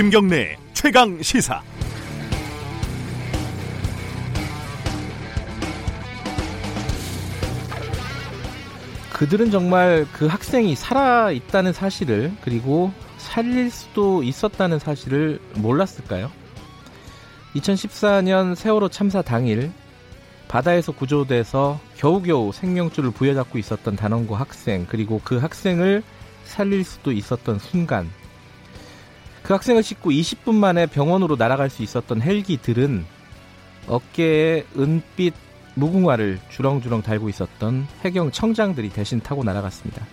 김경래 최강 시사. 그들은 정말 그 학생이 살아 있다는 사실을 그리고 살릴 수도 있었다는 사실을 몰랐을까요? 2014년 세월호 참사 당일 바다에서 구조돼서 겨우겨우 생명줄을 부여잡고 있었던 단원고 학생 그리고 그 학생을 살릴 수도 있었던 순간 그 학생을 싣고 20분 만에 병원으로 날아갈 수 있었던 헬기들은 어깨에 은빛 무궁화를 주렁주렁 달고 있었던 해경 청장들이 대신 타고 날아갔습니다.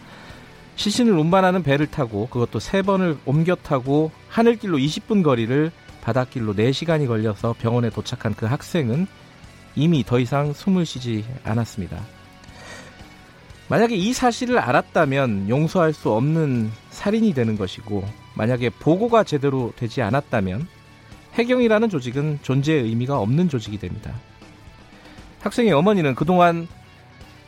시신을 운반하는 배를 타고 그것도 세 번을 옮겨 타고 하늘길로 20분 거리를 바닷길로 4시간이 걸려서 병원에 도착한 그 학생은 이미 더 이상 숨을 쉬지 않았습니다. 만약에 이 사실을 알았다면 용서할 수 없는 살인이 되는 것이고 만약에 보고가 제대로 되지 않았다면 해경이라는 조직은 존재의 의미가 없는 조직이 됩니다. 학생의 어머니는 그동안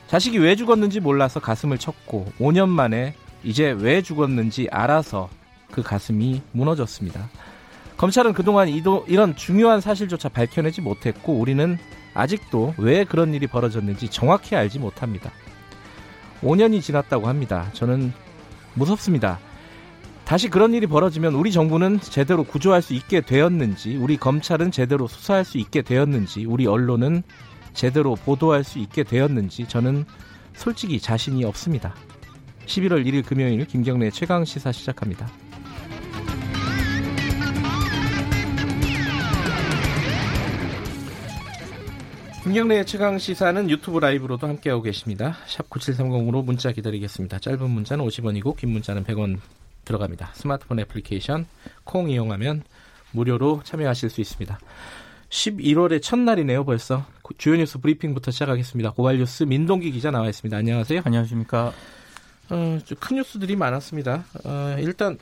자식이 왜 죽었는지 몰라서 가슴을 쳤고 5년 만에 이제 왜 죽었는지 알아서 그 가슴이 무너졌습니다. 검찰은 그동안 이도, 이런 중요한 사실조차 밝혀내지 못했고 우리는 아직도 왜 그런 일이 벌어졌는지 정확히 알지 못합니다. 5년이 지났다고 합니다. 저는 무섭습니다. 다시 그런 일이 벌어지면 우리 정부는 제대로 구조할 수 있게 되었는지, 우리 검찰은 제대로 수사할 수 있게 되었는지, 우리 언론은 제대로 보도할 수 있게 되었는지 저는 솔직히 자신이 없습니다. 11월 1일 금요일 김경래 최강 시사 시작합니다. 김경래의 최강 시사는 유튜브 라이브로도 함께하고 계십니다. 샵 9730으로 문자 기다리겠습니다. 짧은 문자는 50원이고 긴 문자는 100원 들어갑니다. 스마트폰 애플리케이션 콩 이용하면 무료로 참여하실 수 있습니다. 11월의 첫날이네요, 벌써. 주요 뉴스 브리핑부터 시작하겠습니다. 고발 뉴스 민동기 기자 나와 있습니다. 안녕하세요. 안녕하십니까. 어, 큰 뉴스들이 많았습니다. 어, 일단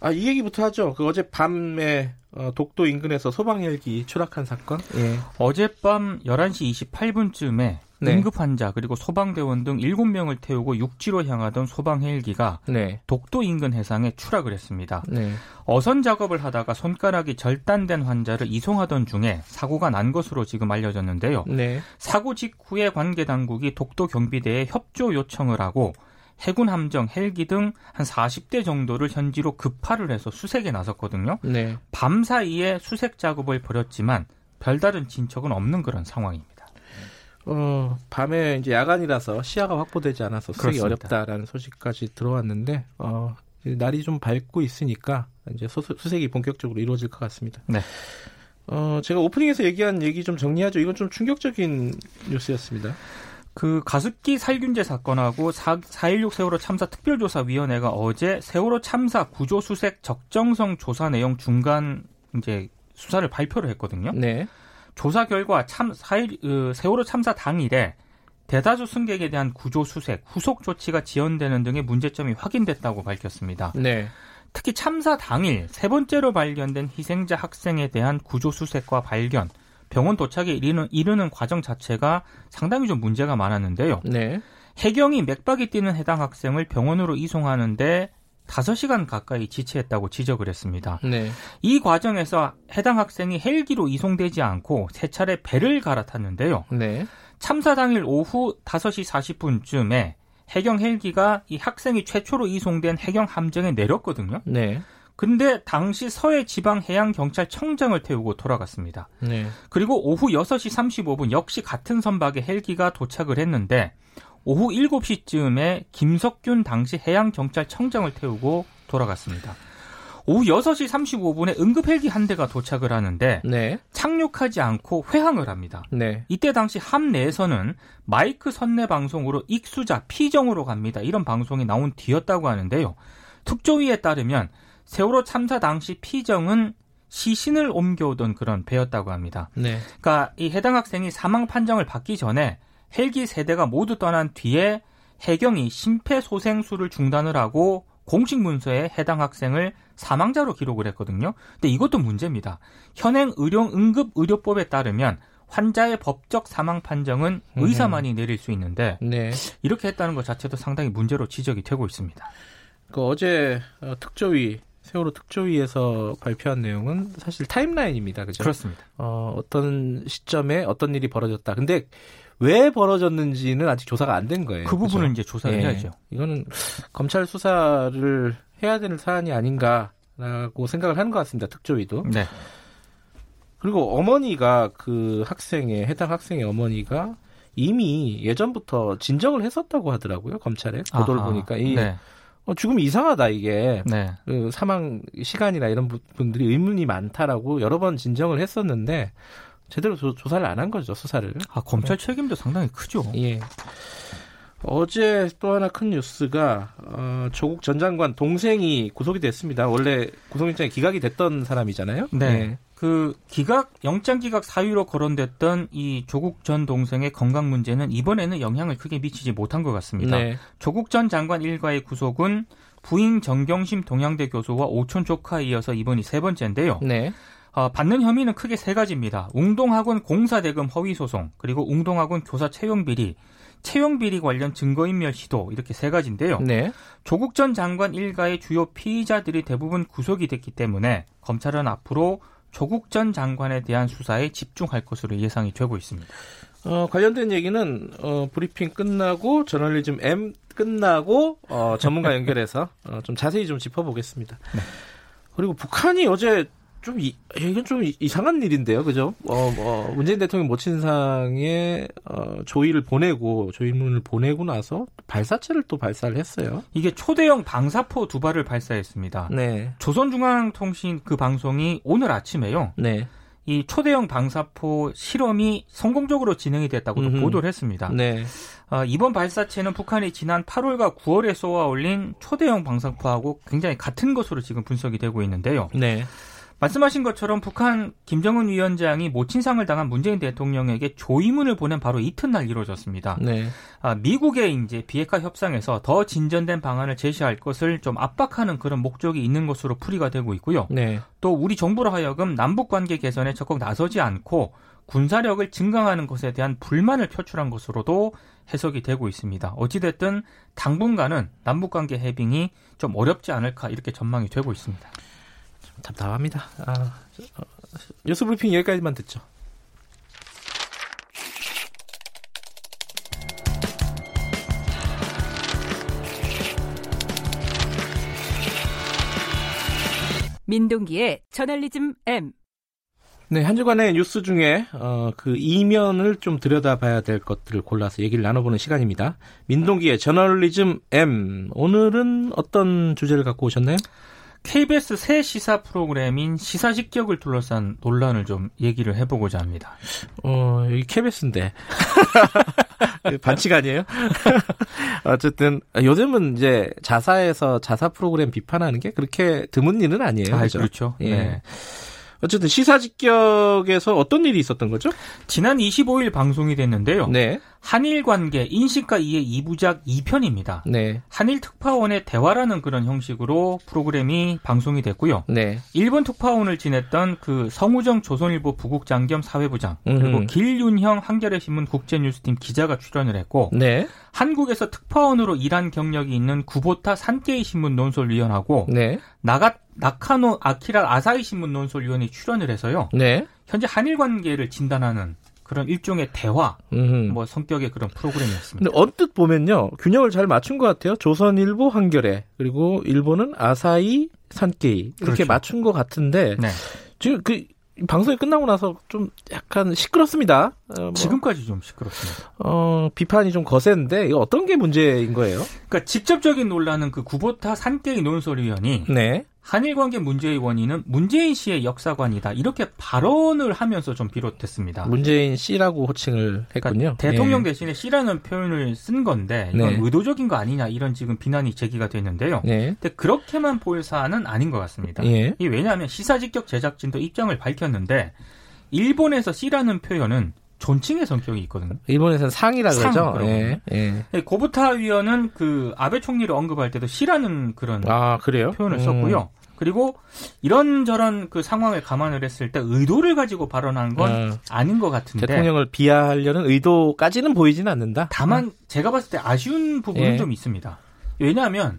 아, 이 얘기부터 하죠. 그 어제 밤에 어, 독도 인근에서 소방 헬기 추락한 사건. 예. 어젯밤 11시 28분쯤에 네. 응급 환자 그리고 소방대원 등 7명을 태우고 육지로 향하던 소방 헬기가 네. 독도 인근 해상에 추락을 했습니다. 네. 어선 작업을 하다가 손가락이 절단된 환자를 이송하던 중에 사고가 난 것으로 지금 알려졌는데요. 네. 사고 직후에 관계 당국이 독도 경비대에 협조 요청을 하고 해군 함정, 헬기 등 한 40대 정도를 현지로 급파를 해서 수색에 나섰거든요. 네. 밤 사이에 수색 작업을 벌였지만 별다른 진척은 없는 그런 상황입니다. 어, 밤에 이제 야간이라서 시야가 확보되지 않아서 수색이 그렇습니다. 어렵다라는 소식까지 들어왔는데 어, 날이 좀 밝고 있으니까 이제 수색이 본격적으로 이루어질 것 같습니다. 네. 어, 제가 오프닝에서 얘기한 얘기 좀 정리하죠. 이건 좀 충격적인 뉴스였습니다. 그 가습기 살균제 사건하고 4.16 세월호 참사 특별조사위원회가 어제 세월호 참사 구조수색 적정성 조사 내용 중간 이제 수사를 발표를 했거든요. 네. 조사 결과 참 4일 그 세월호 참사 당일에 대다수 승객에 대한 구조 수색, 후속 조치가 지연되는 등의 문제점이 확인됐다고 밝혔습니다. 네. 특히 참사 당일 세 번째로 발견된 희생자 학생에 대한 구조 수색과 발견, 병원 도착에 이르는, 이르는 과정 자체가 상당히 좀 문제가 많았는데요. 네. 해경이 맥박이 뛰는 해당 학생을 병원으로 이송하는데 5시간 가까이 지체했다고 지적을 했습니다. 네. 이 과정에서 해당 학생이 헬기로 이송되지 않고 세 차례 배를 갈아탔는데요. 네. 참사 당일 오후 5시 40분쯤에 해경 헬기가 이 학생이 최초로 이송된 해경 함정에 내렸거든요. 네. 근데 당시 서해 지방 해양 경찰청장을 태우고 돌아갔습니다. 네. 그리고 오후 6시 35분 역시 같은 선박에 헬기가 도착을 했는데 오후 7시쯤에 김석균 당시 해양 경찰청장을 태우고 돌아갔습니다. 오후 6시 35분에 응급 헬기 한 대가 도착을 하는데 네. 착륙하지 않고 회항을 합니다. 네. 이때 당시 함 내에서는 마이크 선내 방송으로 익수자 피정으로 갑니다. 이런 방송이 나온 뒤였다고 하는데요. 특조위에 따르면 세월호 참사 당시 피정은 시신을 옮겨오던 그런 배였다고 합니다. 네. 그러니까 이 해당 학생이 사망 판정을 받기 전에 헬기 세대가 모두 떠난 뒤에 해경이 심폐소생술을 중단을 하고 공식 문서에 해당 학생을 사망자로 기록을 했거든요. 근데 이것도 문제입니다. 현행 의료 응급 의료법에 따르면 환자의 법적 사망 판정은 의사만이 내릴 수 있는데 네. 이렇게 했다는 것 자체도 상당히 문제로 지적이 되고 있습니다. 그 어제 어, 특조위 세월호 특조위에서 발표한 내용은 사실 타임라인입니다. 그죠? 그렇습니다. 어, 어떤 시점에 어떤 일이 벌어졌다. 근데 왜 벌어졌는지는 아직 조사가 안 된 거예요. 그 부분은 그죠? 이제 조사를 예. 해야죠. 이거는 검찰 수사를 해야 되는 사안이 아닌가라고 생각을 하는 것 같습니다. 특조위도. 네. 그리고 어머니가 그 학생의 해당 학생의 어머니가 이미 예전부터 진정을 했었다고 하더라고요 검찰에 보도를 아하. 보니까 이 네. 어, 죽음이 이상하다 이게 네. 그 사망 시간이나 이런 부- 분들이 의문이 많다라고 여러 번 진정을 했었는데 제대로 조, 사를 안 한 거죠 수사를 아, 검찰 책임도 상당히 크죠. 예 어제 또 하나 큰 뉴스가 어, 조국 전 장관 동생이 구속이 됐습니다 원래 구속영장이 기각이 됐던 사람이잖아요 네. 예. 그 기각 영장 기각 사유로 거론됐던 이 조국 전 동생의 건강 문제는 이번에는 영향을 크게 미치지 못한 것 같습니다. 네. 조국 전 장관 일가의 구속은 부인 정경심 동양대 교수와 오촌 조카에 이어서 이번이 세 번째인데요. 네. 어, 받는 혐의는 크게 세 가지입니다. 웅동학원 공사 대금 허위 소송, 그리고 웅동학원 교사 채용 비리, 채용 비리 관련 증거인멸 시도 이렇게 세 가지인데요. 네. 조국 전 장관 일가의 주요 피의자들이 대부분 구속이 됐기 때문에 검찰은 앞으로 조국 전 장관에 대한 수사에 집중할 것으로 예상이 되고 있습니다. 어, 관련된 얘기는 어, 브리핑 끝나고 저널리즘 M 끝나고 어, 전문가 연결해서 어, 좀 자세히 좀 짚어보겠습니다. 그리고 북한이 어제 좀 이, 이건 좀 이- 이상한 일인데요, 그죠? 어, 어, 문재인 대통령 모친상에 어, 조의를 보내고 조의문을 보내고 나서 발사체를 또 발사를 했어요. 이게 초대형 방사포 두 발을 발사했습니다. 네, 조선중앙통신 그 방송이 오늘 아침에요. 네, 이 초대형 방사포 실험이 성공적으로 진행이 됐다고 또 음흠. 보도를 했습니다. 네, 어, 이번 발사체는 북한이 지난 8월과 9월에 쏘아 올린 초대형 방사포하고 굉장히 같은 것으로 지금 분석이 되고 있는데요. 네, 말씀하신 것처럼 북한 김정은 위원장이 모친상을 당한 문재인 대통령에게 조의문을 보낸 바로 이튿날 이루어졌습니다. 네, 아, 미국의 이제 비핵화 협상에서 더 진전된 방안을 제시할 것을 좀 압박하는 그런 목적이 있는 것으로 풀이가 되고 있고요. 네, 또 우리 정부로 하여금 남북 관계 개선에 적극 나서지 않고 군사력을 증강하는 것에 대한 불만을 표출한 것으로도 해석이 되고 있습니다. 어찌됐든 당분간은 남북 관계 해빙이 좀 어렵지 않을까 이렇게 전망이 되고 있습니다. 답답합니다. 아, 어, 뉴스 브리핑 여기까지만 듣죠. 민동기의 저널리즘 M. 네, 한 주간의 뉴스 중에 어, 그 이면을 좀 들여다봐야 될 것들을 골라서 얘기를 나눠보는 시간입니다. 민동기의 저널리즘 M. 오늘은 어떤 주제를 갖고 오셨나요? KBS 새 시사 프로그램인 시사 직격을 둘러싼 논란을 좀 얘기를 해보고자 합니다. 어, 여기 KBS인데. 반칙 아니에요? 어쨌든, 요즘은 이제 자사에서 자사 프로그램 비판하는 게 그렇게 드문 일은 아니에요. 아, 그죠? 그렇죠. 예. 네. 어쨌든 시사 직격에서 어떤 일이 있었던 거죠? 지난 25일 방송이 됐는데요. 네. 한일 관계 인식과 이해 2부작 2편입니다. 네. 한일 특파원의 대화라는 그런 형식으로 프로그램이 방송이 됐고요. 네. 일본 특파원을 지냈던 그 성우정 조선일보 부국장 겸 사회부장 그리고 음흠. 길윤형 한겨레 신문 국제뉴스팀 기자가 출연을 했고 네. 한국에서 특파원으로 일한 경력이 있는 구보타 산케이 신문 논설위원하고 네. 나가 나카노 아키라 아사히 신문 논설위원이 출연을 해서요. 네. 현재 한일 관계를 진단하는 그런 일종의 대화 음. 뭐 성격의 그런 프로그램이었습니다. 근데 언뜻 보면요 균형을 잘 맞춘 것 같아요. 조선일보 한겨레 그리고 일본은 아사히 산케이 이렇게 그렇죠. 맞춘 것 같은데 네. 지금 그 방송이 끝나고 나서 좀 약간 시끄럽습니다. 어, 뭐, 지금까지 좀 시끄럽습니다. 어, 비판이 좀 거센데 이거 어떤 게 문제인 거예요? 그러니까 직접적인 논란은 그 구보타 산케이 논설위원이 네, 한일 관계 문제의 원인은 문재인 씨의 역사관이다 이렇게 발언을 하면서 좀 비롯됐습니다. 문재인 씨라고 호칭을 했군요. 그러니까 대통령 대신에 씨라는 표현을 쓴 건데 이건 네. 의도적인 거 아니냐 이런 지금 비난이 제기가 됐는데요. 예. 네, 근데 그렇게만 볼 사안은 아닌 것 같습니다. 예. 이 왜냐하면 시사직격 제작진도 입장을 밝혔는데 일본에서 씨라는 표현은 존칭의 성격이 있거든요. 일본에서는 상이라 상, 그러죠. 예, 예. 네, 고부타 위원은 그 아베 총리를 언급할 때도 씨라는 그런 아? 표현을 음. 썼고요. 그리고 이런저런 그 상황을 감안을 했을 때 의도를 가지고 발언한 건 아, 아닌 것 같은데 대통령을 비하하려는 의도까지는 보이지는 않는다. 다만 제가 봤을 때 아쉬운 부분은 예. 좀 있습니다. 왜냐하면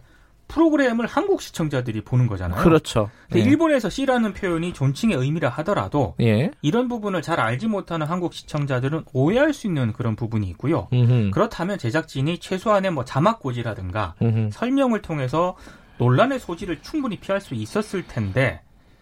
프로그램을 한국 시청자들이 보는 거잖아요. 그렇죠. 근데 예. 일본에서 C라는 표현이 존칭의 의미라 하더라도 예. 이런 부분을 잘 알지 못하는 한국 시청자들은 오해할 수 있는 그런 부분이 있고요. 음흠. 그렇다면 제작진이 최소한의 뭐 자막 고지라든가 음흠. 설명을 통해서 논란의 소지를 충분히 피할 수 있었을 텐데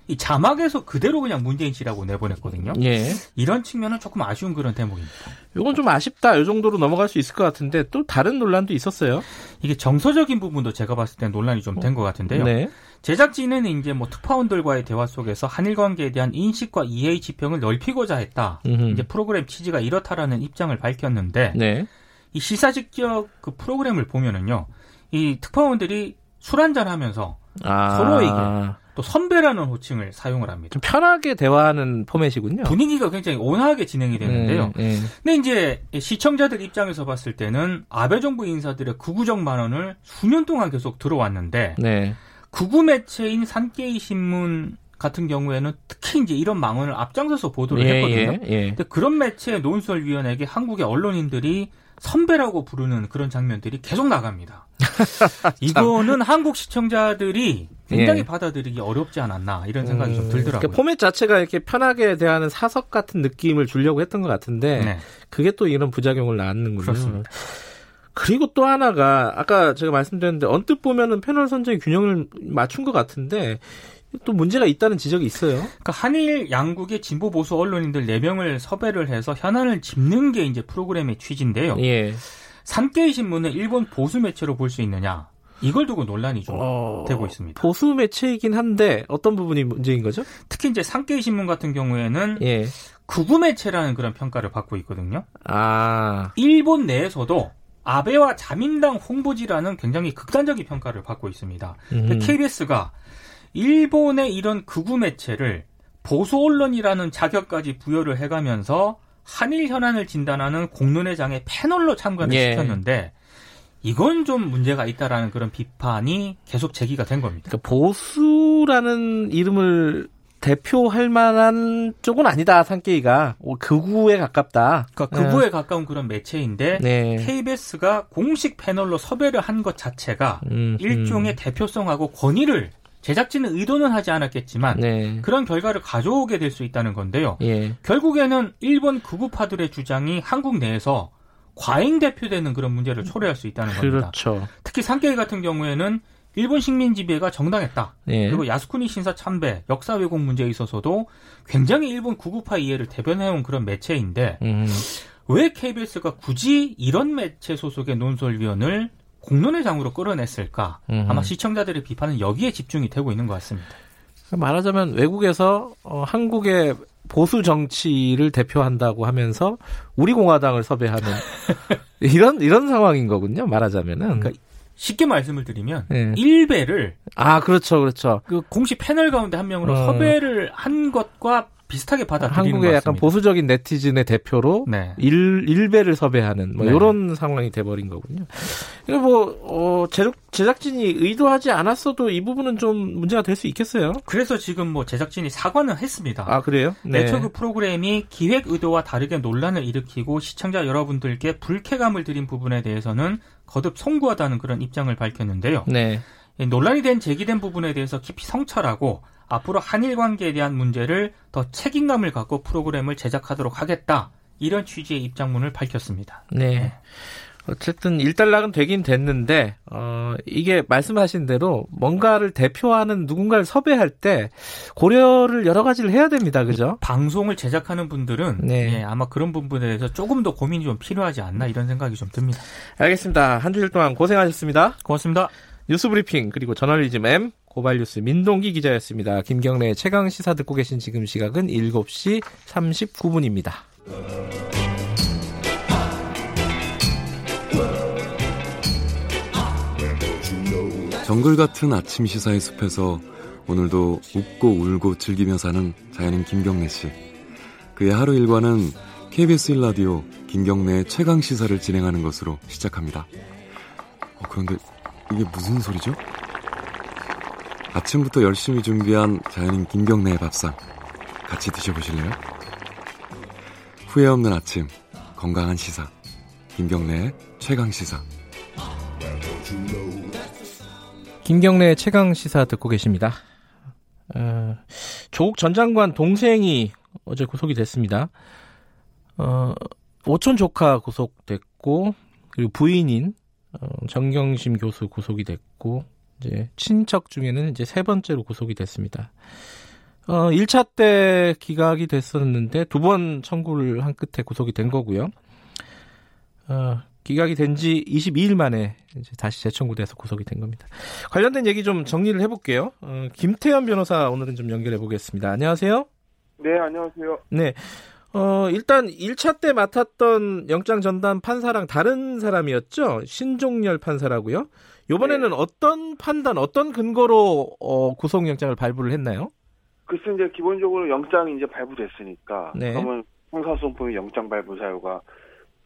이 자막에서 그대로 그냥 문재인 씨라고 내보냈거든요. 예. 이런 측면은 조금 아쉬운 그런 대목입니다. 이건 좀 아쉽다. 이 정도로 넘어갈 수 있을 것 같은데 또 다른 논란도 있었어요. 이게 정서적인 부분도 제가 봤을 때 논란이 좀 된 것 같은데요. 네. 제작진은 이제 뭐 특파원들과의 대화 속에서 한일 관계에 대한 인식과 이해의 지평을 넓히고자 했다. 음흠. 이제 프로그램 취지가 이렇다라는 입장을 밝혔는데 네. 이 시사 직격 그 프로그램을 보면은요. 이 특파원들이 술 한잔 하면서 아. 서로에게 또 선배라는 호칭을 사용을 합니다. 좀 편하게 대화하는 포맷이군요. 분위기가 굉장히 온화하게 진행이 되는데요. 예, 예. 근데 이제 시청자들 입장에서 봤을 때는 아베 정부 인사들의 구구적 만원을 수년 동안 계속 들어왔는데 네. 구구 매체인 산케이 신문 같은 경우에는 특히 이제 이런 망언을 앞장서서 보도를 예, 했거든요. 예, 예. 근데 그런 매체의 논설위원에게 한국의 언론인들이 선배라고 부르는 그런 장면들이 계속 나갑니다. 이거는 한국 시청자들이 굉장히 예. 받아들이기 어렵지 않았나 이런 생각이 좀 음, 들더라고요. 그러니까 포맷 자체가 이렇게 편하게 대하는 사석 같은 느낌을 주려고 했던 것 같은데 네. 그게 또 이런 부작용을 낳는군요. 그렇습니다. 그리고 또 하나가 아까 제가 말씀드렸는데 언뜻 보면은 패널 선정의 균형을 맞춘 것 같은데 또 문제가 있다는 지적이 있어요. 그러니까 한일 양국의 진보 보수 언론인들 4명을 섭외를 해서 현안을 짚는 게 이제 프로그램의 취지인데요. 예. 산케이 신문을 일본 보수 매체로 볼 수 있느냐? 이걸 두고 논란이 좀 어, 되고 있습니다. 보수 매체이긴 한데 어떤 부분이 문제인 거죠? 특히 이제 산케이 신문 같은 경우에는 예. 극우 매체라는 그런 평가를 받고 있거든요. 아. 일본 내에서도 아베와 자민당 홍보지라는 굉장히 극단적인 평가를 받고 있습니다. 음. KBS가 일본의 이런 극우 매체를 보수 언론이라는 자격까지 부여를 해가면서 한일 현안을 진단하는 공론회장의 패널로 참가를 예. 시켰는데 이건 좀 문제가 있다라는 그런 비판이 계속 제기가 된 겁니다. 그러니까 보수라는 이름을 대표할 만한 쪽은 아니다 산케이가 어, 극우에 가깝다. 그러니까 극우에 가까운 그런 매체인데 네. KBS가 공식 패널로 섭외를 한 것 자체가 음, 일종의 대표성하고 권위를 제작진은 의도는 하지 않았겠지만 네. 그런 결과를 가져오게 될 수 있다는 건데요. 예. 결국에는 일본 극우파들의 주장이 한국 내에서 과잉 대표되는 그런 문제를 초래할 수 있다는 겁니다. 그렇죠. 특히 산케이 같은 경우에는 일본 식민 지배가 정당했다. 예. 그리고 야스쿠니 신사 참배, 역사 왜곡 문제에 있어서도 굉장히 일본 극우파 이해를 대변해온 그런 매체인데 음. 왜 KBS가 굳이 이런 매체 소속의 논설위원을 공론회장으로 끌어냈을까? 음. 아마 시청자들의 비판은 여기에 집중이 되고 있는 것 같습니다. 말하자면 외국에서 어, 한국의 보수 정치를 대표한다고 하면서 우리 공화당을 섭외하는 이런 이런 상황인 거군요. 말하자면은. 그러니까 쉽게 말씀을 드리면 예. 일베를 아 그렇죠, 그렇죠. 그 공식 패널 가운데 한 명으로 어. 섭외를 한 것과 비슷하게 받아들이는 한국의 것 약간. 보수적인 네티즌의 대표로 네. 일 일배를 섭외하는 뭐 네. 이런 상황이 돼버린 거군요. 이거 뭐 어, 제작 제작진이 의도하지 않았어도 이 부분은 좀 문제가 될 수 있겠어요. 그래서 지금 뭐 제작진이 사과는 했습니다. 아 그래요? 네트워크 프로그램이 기획 의도와 다르게 논란을 일으키고 시청자 여러분들께 불쾌감을 드린 부분에 대해서는 거듭 송구하다는 그런 입장을 밝혔는데요. 네. 이 논란이 된 제기된 부분에 대해서 깊이 성찰하고 앞으로 한일 관계에 대한 문제를 더 책임감을 갖고 프로그램을 제작하도록 하겠다. 이런 취지의 입장문을 밝혔습니다. 네. 어쨌든 일단락은 되긴 됐는데 어 이게 말씀하신 대로 뭔가를 대표하는 누군가를 섭외할 때 고려를 여러 가지를 해야 됩니다. 그죠? 방송을 제작하는 분들은 네. 예, 아마 그런 부분에 대해서 조금 더 고민이 좀 필요하지 않나 이런 생각이 좀 듭니다. 알겠습니다. 한 주일 동안 고생하셨습니다. 고맙습니다. 뉴스 브리핑 그리고 저널리즘 M 고발뉴스 민동기 기자였습니다. 김경래 최강 시사 듣고 계신 지금 시각은 7시 39분입니다. 정글 같은 아침 시사의 숲에서 오늘도 웃고 울고 즐기며 사는 자연인 김경래 씨. 그의 하루 일과는 KBS 1라디오 김경래의 최강 시사를 진행하는 것으로 시작합니다. 어, 그런데 이게 무슨 소리죠? 아침부터 열심히 준비한 자연인 김경래의 밥상 같이 드셔보실래요? 후회 없는 아침 건강한 시사 김경래의 최강 시사 김경래 최강 시사 듣고 계십니다. 어, 조국 전 장관 동생이 어제 구속이 됐습니다. 어, 오촌 조카 구속됐고 그리고 부인인 어, 정경심 교수 구속이 됐고 이제 친척 중에는 이제 세 번째로 구속이 됐습니다. 어, 1차 때 기각이 됐었는데 두 번 청구를 한 끝에 구속이 된 거고요. 어, 기각이 된 지 22일 만에 이제 다시 재청구돼서 구속이 된 겁니다. 관련된 얘기 좀 정리를 해볼게요. 어, 김태현 변호사 오늘은 좀 연결해 보겠습니다. 안녕하세요. 네, 안녕하세요. 네. 어, 일단 1차 때 맡았던 영장 전담 판사랑 다른 사람이었죠? 신종열 판사라고요? 요번에는 네. 어떤 판단, 어떤 근거로 어, 구속영장을 발부를 했나요? 글쎄 이제 기본적으로 영장이 이제 발부됐으니까 네. 그러면 형사소송법의 영장 발부 사유가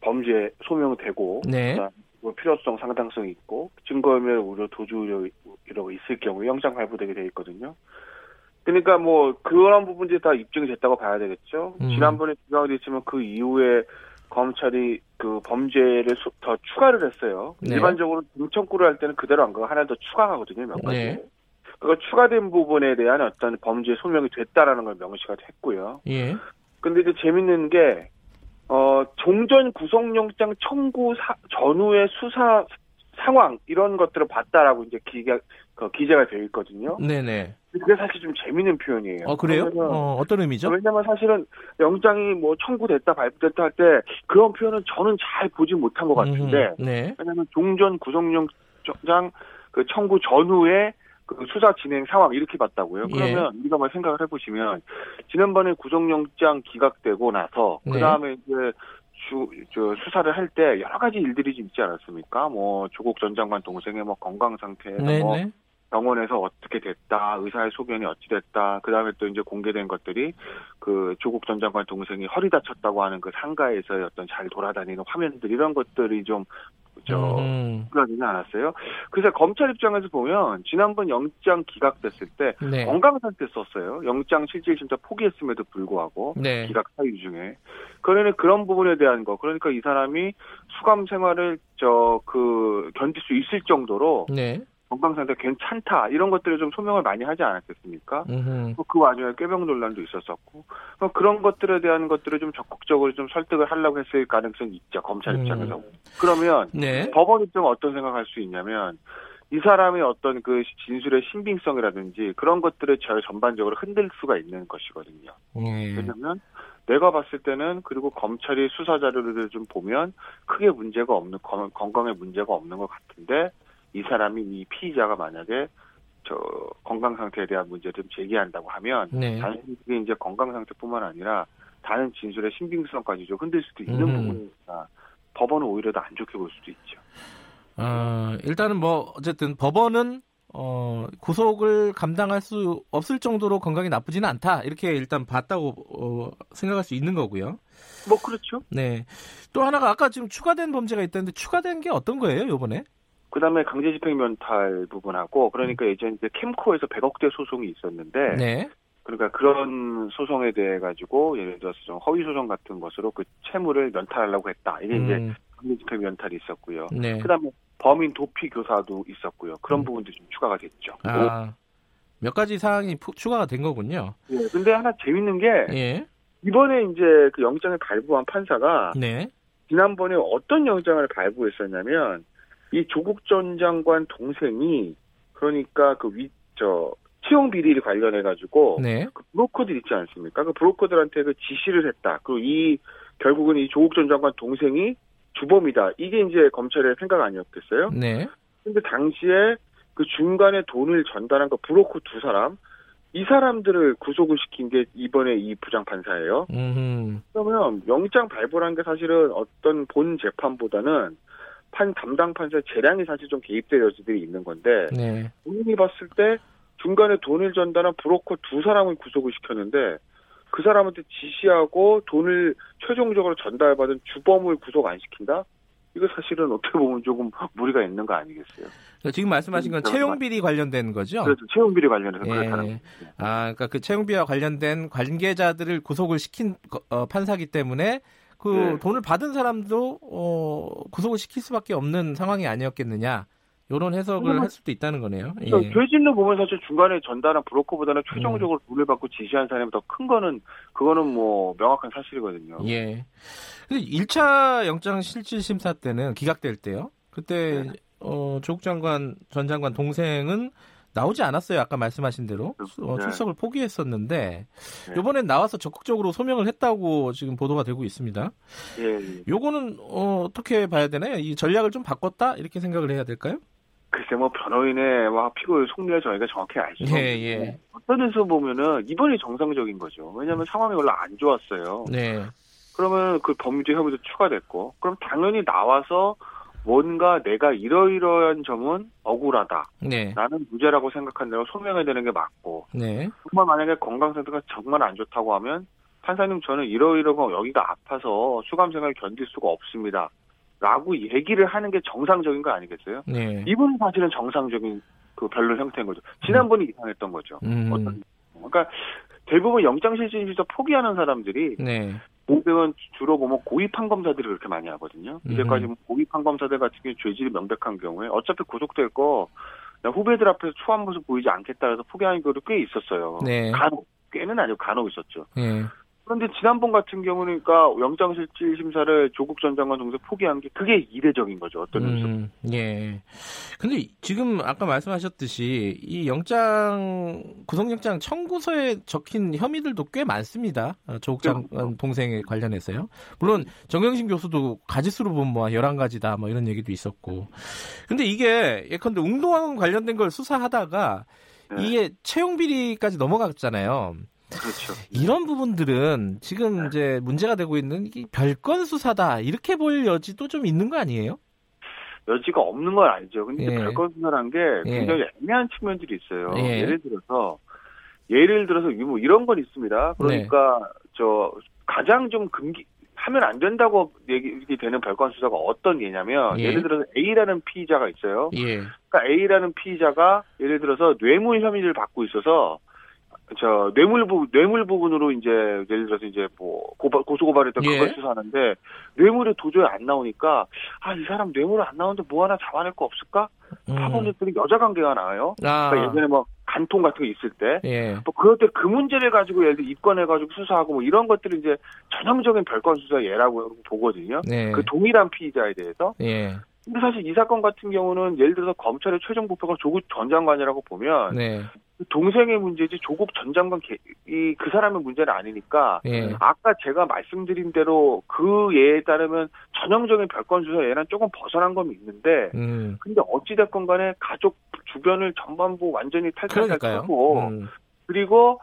범죄 소명되고 네. 뭐 필요성 상당성이 있고 증거면 우려 도주 우려 거 있을 경우 영장 발부되게 돼 있거든요. 그러니까 뭐 그런 부분들이 다 입증이 됐다고 봐야 되겠죠. 음. 지난번에 기각이 됐지만 그 이후에 검찰이 그 범죄를 더 추가를 했어요. 네. 일반적으로 등청구를 할 때는 그대로 안 가고 하나 더 추가하거든요, 몇 가지. 네. 그 추가된 부분에 대한 어떤 범죄 소명이 됐다라는 걸 명시가 됐고요. 예. 근데 이제 재밌는 게, 어, 종전 구속영장 청구 사, 전후의 수사 상황, 이런 것들을 봤다라고 이제 기가, 그 기재가 되어 있거든요. 네네. 그게 사실 좀 재밌는 표현이에요. 어, 그래요? 어, 어떤 의미죠? 왜냐면 사실은 영장이 뭐 청구됐다, 발부됐다 할 때 그런 표현은 저는 잘 보지 못한 것 같은데. 음, 네. 왜냐면 종전 구속영장 그 청구 전후에 그 수사 진행 상황 이렇게 봤다고요. 예. 그러면 예. 우리가 뭐 생각을 해보시면 지난번에 구속영장 기각되고 나서 네. 그 다음에 이제 주, 저 수사를 할 때 여러 가지 일들이 좀 있지 않았습니까? 뭐 조국 전 장관 동생의 뭐 건강 상태, 네, 뭐 네. 병원에서 어떻게 됐다, 의사의 소견이 어찌 됐다, 그 다음에 또 이제 공개된 것들이 그 조국 전 장관 동생이 허리 다쳤다고 하는 그 상가에서의 어떤 잘 돌아다니는 화면들 이런 것들이 좀 저, 음. 불안하지 않았어요. 그래서 검찰 입장에서 보면 지난번 영장 기각됐을 때 네. 건강 상태 썼어요. 영장 실질 심사 포기했음에도 불구하고 네. 기각 사유 중에. 그러니 그런 부분에 대한 거. 그러니까 이 사람이 수감 생활을 저 그 견딜 수 있을 정도로 네. 건강 상태 괜찮다 이런 것들을 좀 소명을 많이 하지 않았겠습니까? 그 와중에 꾀병 논란도 있었었고 뭐 그런 것들에 대한 것들을 좀 적극적으로 좀 설득을 하려고 했을 가능성이 있죠 검찰 입장에서. 음. 그러면 네. 법원 입장은 어떤 생각할 수 있냐면 이 사람의 어떤 그 진술의 신빙성이라든지 그런 것들을 저 전반적으로 흔들 수가 있는 것이거든요. 음. 왜냐하면 내가 봤을 때는 그리고 검찰이 수사 자료를 좀 보면 크게 문제가 없는 건강에 문제가 없는 것 같은데 이 사람이 이 피의자가 만약에 저 건강 상태에 대한 문제를 좀 제기한다고 하면 네. 단순히 이제 건강 상태뿐만 아니라 다른 진술의 신빙성까지 좀 흔들 수도 있는 음. 부분이니까 법원은 오히려 더 안 좋게 볼 수도 있죠. 어, 일단은 뭐 어쨌든 법원은 어, 구속을 감당할 수 없을 정도로 건강이 나쁘지는 않다 이렇게 일단 봤다고 어, 생각할 수 있는 거고요. 뭐 그렇죠. 네. 또 하나가 아까 지금 추가된 범죄가 있다는데 추가된 게 어떤 거예요, 이번에? 그다음에 강제집행 면탈 부분하고 그러니까 예전 이제 캠코에서 100억대 소송이 있었는데 네. 그러니까 그런 소송에 대해 가지고 예를 들어서 좀 허위 소송 같은 것으로 그 채무를 면탈하려고 했다. 이게 음. 이제 강제집행 면탈이 있었고요. 네. 그다음에 범인 도피 교사도 있었고요. 그런 음. 부분도 좀 추가가 됐죠. 아, 몇 가지 사항이 추가가 된 거군요. 네. 근데 하나 재밌는 게 예. 이번에 이제 그 영장을 발부한 판사가 네. 지난번에 어떤 영장을 발부했었냐면 이 조국 전 장관 동생이 그러니까 그 위 저 채용 비리를 관련해 가지고 네. 그 브로커들 있지 않습니까? 그 브로커들한테 그 지시를 했다. 그리고 이 결국은 이 조국 전 장관 동생이 주범이다. 이게 이제 검찰의 생각 아니었겠어요? 네. 근데 당시에 그 중간에 돈을 전달한 그 브로커 두 사람 이 사람들을 구속을 시킨 게 이번에 이 부장 판사예요. 음흠. 그러면 영장 발부란 게 사실은 어떤 본 재판보다는 판 담당 판사의 재량이 사실 좀 개입될 여지들이 있는 건데 네. 본인이 봤을 때 중간에 돈을 전달한 브로커 두 사람을 구속을 시켰는데 그 사람한테 지시하고 돈을 최종적으로 전달받은 주범을 구속 안 시킨다? 이거 사실은 어떻게 보면 조금 무리가 있는 거 아니겠어요? 그러니까 지금 말씀하신 건 채용 비리 관련된 거죠? 그렇죠. 채용 비리 관련해서 예. 그렇다는 아, 그러니까 그 채용 비리와 관련된 관계자들을 구속을 시킨 어, 판사기 때문에 그 네. 돈을 받은 사람도 어, 구속을 시킬 수밖에 없는 상황이 아니었겠느냐. 이런 해석을 할 수도 있다는 거네요. 예. 죄질로 보면 사실 중간에 전달한 브로커보다는 최종적으로 음. 돈을 받고 지시한 사람이 더 큰 거는 그거는 뭐 명확한 사실이거든요. 예. 근데 1차 영장 실질 심사 때는 기각될 때요. 그때 네. 어, 조국 장관 전 장관 동생은 나오지 않았어요. 아까 말씀하신 대로 어, 네. 출석을 포기했었는데 네. 이번엔 나와서 적극적으로 소명을 했다고 지금 보도가 되고 있습니다. 예. 예. 요거는 어, 어떻게 봐야 되나요? 이 전략을 좀 바꿨다 이렇게 생각을 해야 될까요? 글쎄 뭐 변호인의 와 피고의 속내를 저희가 정확히 알수 예, 예. 어떤 데서 보면은 이번이 정상적인 거죠. 왜냐하면 상황이 별로 안 좋았어요. 네. 그러면 그 범죄 혐의도 추가됐고 그럼 당연히 나와서 뭔가 내가 이러이러한 점은 억울하다. 네. 나는 무죄라고 생각한다고 소명해야 되는 게 맞고. 네. 정말 만약에 건강 상태가 정말 안 좋다고 하면 판사님 저는 이러이러고 여기가 아파서 수감 생활을 견딜 수가 없습니다. 라고 얘기를 하는 게 정상적인 거 아니겠어요? 네. 이분은 사실은 정상적인 그 변론 형태인 거죠. 지난번이 음. 이상했던 거죠. 음. 어떤, 그러니까 대부분 영장실질심에서 포기하는 사람들이 네. 공백은 주로 보면 고위 판검사들이 그렇게 많이 하거든요. 음. 이제까지 고위 판검사들 같은 경우 죄질이 명백한 경우에 어차피 구속될 거 후배들 앞에서 초한 모습 보이지 않겠다 해서 포기하는 경우도 꽤 있었어요. 네. 간혹 꽤는 아니고 간혹 있었죠. 네. 그런데 지난번 같은 경우는 그러니까 영장실질 심사를 조국 전 장관 동생 포기한 게 그게 이례적인 거죠. 어떤 의미에서. 음, 예. 근데 지금 아까 말씀하셨듯이 이 영장 구속영장 청구서에 적힌 혐의들도 꽤 많습니다. 어, 조국 장관 그렇죠. 동생에 관련해서요. 물론 정영신 교수도 가지수로 보면 뭐 11가지다 뭐 이런 얘기도 있었고. 근데 이게 예컨대 웅동왕 관련된 걸 수사하다가 네. 이게 채용 비리까지 넘어갔잖아요. 그렇죠. 이런 부분들은 지금 네. 이제 문제가 되고 있는 별건 수사다 이렇게 볼 여지도 좀 있는 거 아니에요? 여지가 없는 건 아니죠. 근데 예. 별건 수사란 게 예. 굉장히 예. 애매한 측면들이 있어요. 예. 를 들어서 예를 들어서 뭐 이런 건 있습니다. 그러니까 네. 저 가장 좀 금기 하면 안 된다고 얘기 되는 별건 수사가 어떤 예냐면 예. 를 들어서 A라는 피의자가 있어요. 예. 그러니까 A라는 피의자가 예를 들어서 뇌물 혐의를 받고 있어서 저 뇌물 부 뇌물 부분으로 이제 예를 들어서 이제 뭐 고발 고소 고발했던 예. 그걸 수사하는데 뇌물이 도저히 안 나오니까 아 이 사람 뇌물 안 나오는데 뭐 하나 잡아낼 거 없을까? 음. 파보니까 여자 관계가 나와요. 아. 그러니까 예전에 뭐 간통 같은 거 있을 때, 예. 뭐 그럴 때 그 문제를 가지고 예를 들어 입건해가지고 수사하고 뭐 이런 것들이 이제 전형적인 별건 수사 예라고 보거든요. 네. 그 동일한 피의자에 대해서. 예. 근데 사실 이 사건 같은 경우는 예를 들어서 검찰의 최종 목표가 조국 전 장관이라고 보면 네. 동생의 문제지 조국 전 장관 이 그 사람의 문제는 아니니까 예. 아까 제가 말씀드린 대로 그 예에 따르면 전형적인 별건 수사 예는 조금 벗어난 건 있는데 음. 근데 어찌 됐건 간에 가족 주변을 전반부 완전히 탈탈탈하고 음. 그리고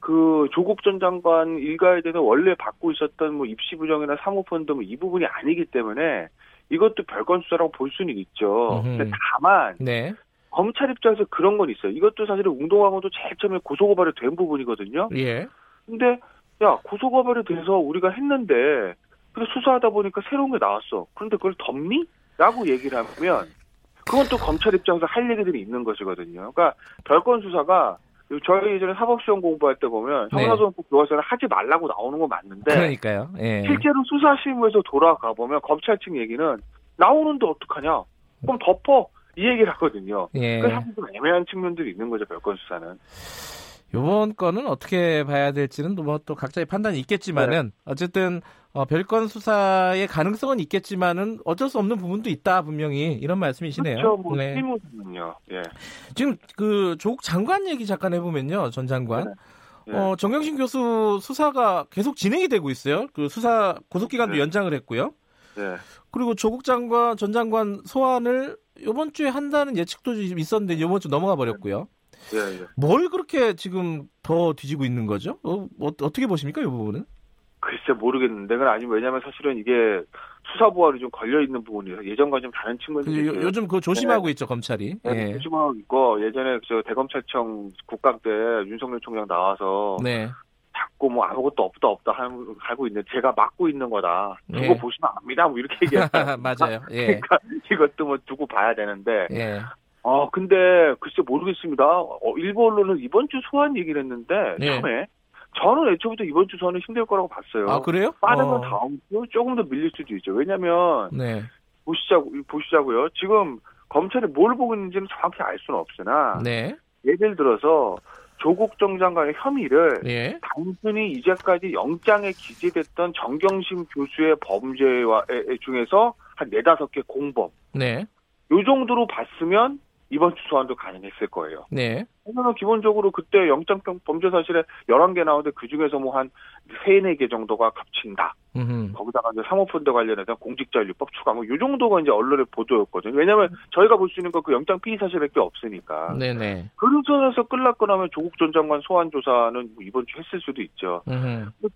그 조국 전 장관 일가에 대해서 원래 받고 있었던 뭐 입시 부정이나 사모펀드 뭐 이 부분이 아니기 때문에 이것도 별건 수사라고 볼 수는 있죠. 근데 다만 네. 검찰 입장에서 그런 건 있어요. 이것도 사실은 웅동하고도 제일 처음에 고소고발이 된 부분이거든요. 예. 근데 야 고소고발이 돼서 우리가 했는데 근데 수사하다 보니까 새로운 게 나왔어. 그런데 그걸 덮니? 라고 얘기를 하면 그건 또 검찰 입장에서 할 얘기들이 있는 것이거든요. 그러니까 별건 수사가 저희 예전에 사법시험 공부할 때 보면 네. 형사소송법 교과서는 하지 말라고 나오는 건 맞는데 그러니까요. 예. 실제로 수사실무에서 돌아가 보면 검찰 측 얘기는 나오는데 어떡하냐? 그럼 덮어. 이 얘기를 하거든요. 예. 그래서 좀 애매한 측면들이 있는 거죠, 별건 수사는. 요번 건은 어떻게 봐야 될지는 뭐 또 각자의 판단이 있겠지만은 네. 어쨌든 어, 별건 수사의 가능성은 있겠지만은 어쩔 수 없는 부분도 있다 분명히 이런 말씀이시네요. 그렇죠. 뭐 네. 실무는요. 예. 지금 그 조국 장관 얘기 잠깐 해보면요, 전 장관. 네. 네. 어, 정경심 교수 수사가 계속 진행이 되고 있어요. 그 수사 고속 기간도 네. 연장을 했고요. 네. 그리고 조국 장관 전 장관 소환을 이번 주에 한다는 예측도 있었는데 이번 주 넘어가 버렸고요. 예, 예. 뭘 그렇게 지금 더 뒤지고 있는 거죠? 어, 어 떻게 보십니까 이 부분은? 글쎄 모르겠는데 그건 아니면 왜냐하면 사실은 이게 수사 보안이 좀 걸려 있는 부분이라서 예전과 좀 다른 측면들이 요, 요즘 그거 조심하고 네. 있죠 검찰이. 네, 예. 조심하고 있고 예전에 저 대검찰청 국감 때 윤석열 총장 나와서 네. 자꾸 뭐 아무것도 없다 없다 하고 있는 제가 막고 있는 거다. 두고 예. 보시면 압니다. 뭐 이렇게 얘기했어요. 맞아요. 예. 그러니까 이것도 뭐 두고 봐야 되는데. 예. 어 근데 글쎄 모르겠습니다. 어, 언론은 이번 주 소환 얘기를 했는데 예. 처음에 저는 애초부터 이번 주 소환은 힘들 거라고 봤어요. 아 그래요? 빠르면 어. 다음 주 조금 더 밀릴 수도 있죠. 왜냐면 네. 보시자고 보시자고요. 지금 검찰이 뭘 보고 있는지는 정확히 알 수는 없으나 네. 예를 들어서 조국 정 장관의 혐의를 예. 단순히 이제까지 영장에 기재됐던 정경심 교수의 범죄와 중에서 한 네다섯 개 공범 네. 요 정도로 봤으면 이번 주 소환도 가능했을 거예요. 네. 왜냐면 기본적으로 그때 영장 범죄 사실에 11개 나오는데 그 중에서 뭐 한 3, 4개 정도가 겹친다. 음흠. 거기다가 이제 사모펀드 관련해서 공직자율법 추가 뭐요 정도가 이제 언론의 보도였거든요. 왜냐면 저희가 볼 수 있는 거그 영장 피의 사실밖에 없으니까. 네네. 그런 선에서 끌락고 나면 조국 전 장관 소환 조사는 뭐 이번 주 했을 수도 있죠.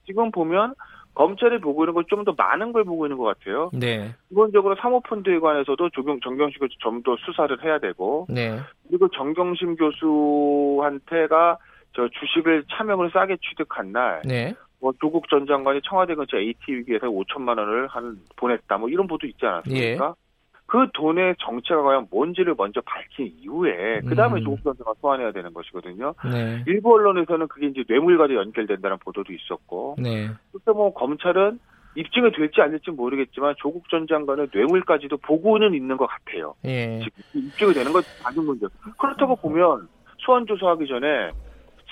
지금 보면 검찰이 보고 있는 건좀더 많은 걸 보고 있는 것 같아요. 네. 기본적으로 사모펀드에 관해서도 조경 정경심 교수 좀 더 수사를 해야 되고 네. 그리고 정경심 교수한테가 저 주식을 차명을 싸게 취득한 날, 네. 뭐 조국 전 장관이 청와대 근처 AT 위기에서 5천만 원을 한 보냈다, 뭐 이런 보도 있지 않았습니까? 예. 그 돈의 정체가 과연 뭔지를 먼저 밝힌 이후에 그 다음에 음. 조국 전 장관 소환해야 되는 것이거든요. 네. 일부 언론에서는 그게 이제 뇌물과도 연결된다는 보도도 있었고, 네. 그때 뭐 검찰은 입증이 될지 안 될지 모르겠지만 조국 전 장관의 뇌물까지도 보고는 있는 것 같아요. 예. 입증이 되는 건 맞은 문제. 그렇다고 보면 소환 조사하기 전에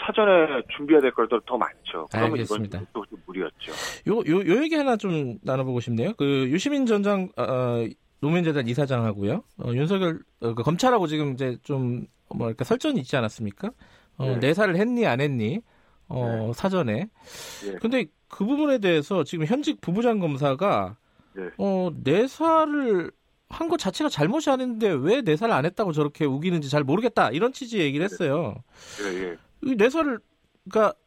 사전에 준비해야 될 것도 더 많죠. 그러면 알겠습니다. 이건 또 무리였죠. 요, 요, 요 얘기 하나 좀 나눠보고 싶네요. 그, 유시민 전 장, 어, 노무현 재단 이사장하고요. 어, 윤석열, 어, 그 검찰하고 지금 이제 좀, 뭐랄까, 설전이 있지 않았습니까? 어, 네. 내사를 했니, 안 했니? 어, 사전에. 네. 근데 그 부분에 대해서 지금 현직 부부장 검사가, 네. 어, 내사를 한 것 자체가 잘못이 아닌데 왜 내사를 안 했다고 저렇게 우기는지 잘 모르겠다. 이런 취지의 얘기를 했어요. 예, 예. 이 내사를 그러니까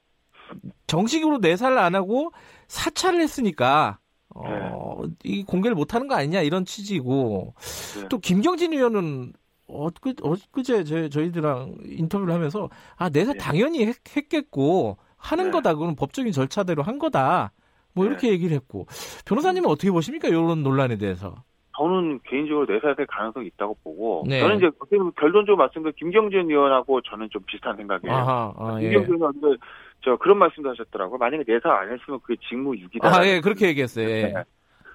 정식으로 내사를 안 하고 사찰을 했으니까 어, 이 공개를 못 하는 거 아니냐 이런 취지고 네. 또 김경진 의원은 엊그 엊그제 저, 저희들랑 인터뷰를 하면서 아 내사 네. 당연히 했, 했겠고 하는 네. 거다 그건 법적인 절차대로 한 거다 뭐 네. 이렇게 얘기를 했고 변호사님은 어떻게 보십니까 이런 논란에 대해서 저는 개인적으로 내사될 가능성이 있다고 보고 네. 저는 이제 결론적으로 말씀드린 김경진 의원하고 저는 좀 비슷한 생각이에요. 아하 아, 예. 김경진 의원도 저 그런 말씀도 하셨더라고요. 만약에 내사 안 했으면 그게 직무유기다. 아, 예, 그렇게 얘기했어요. 예.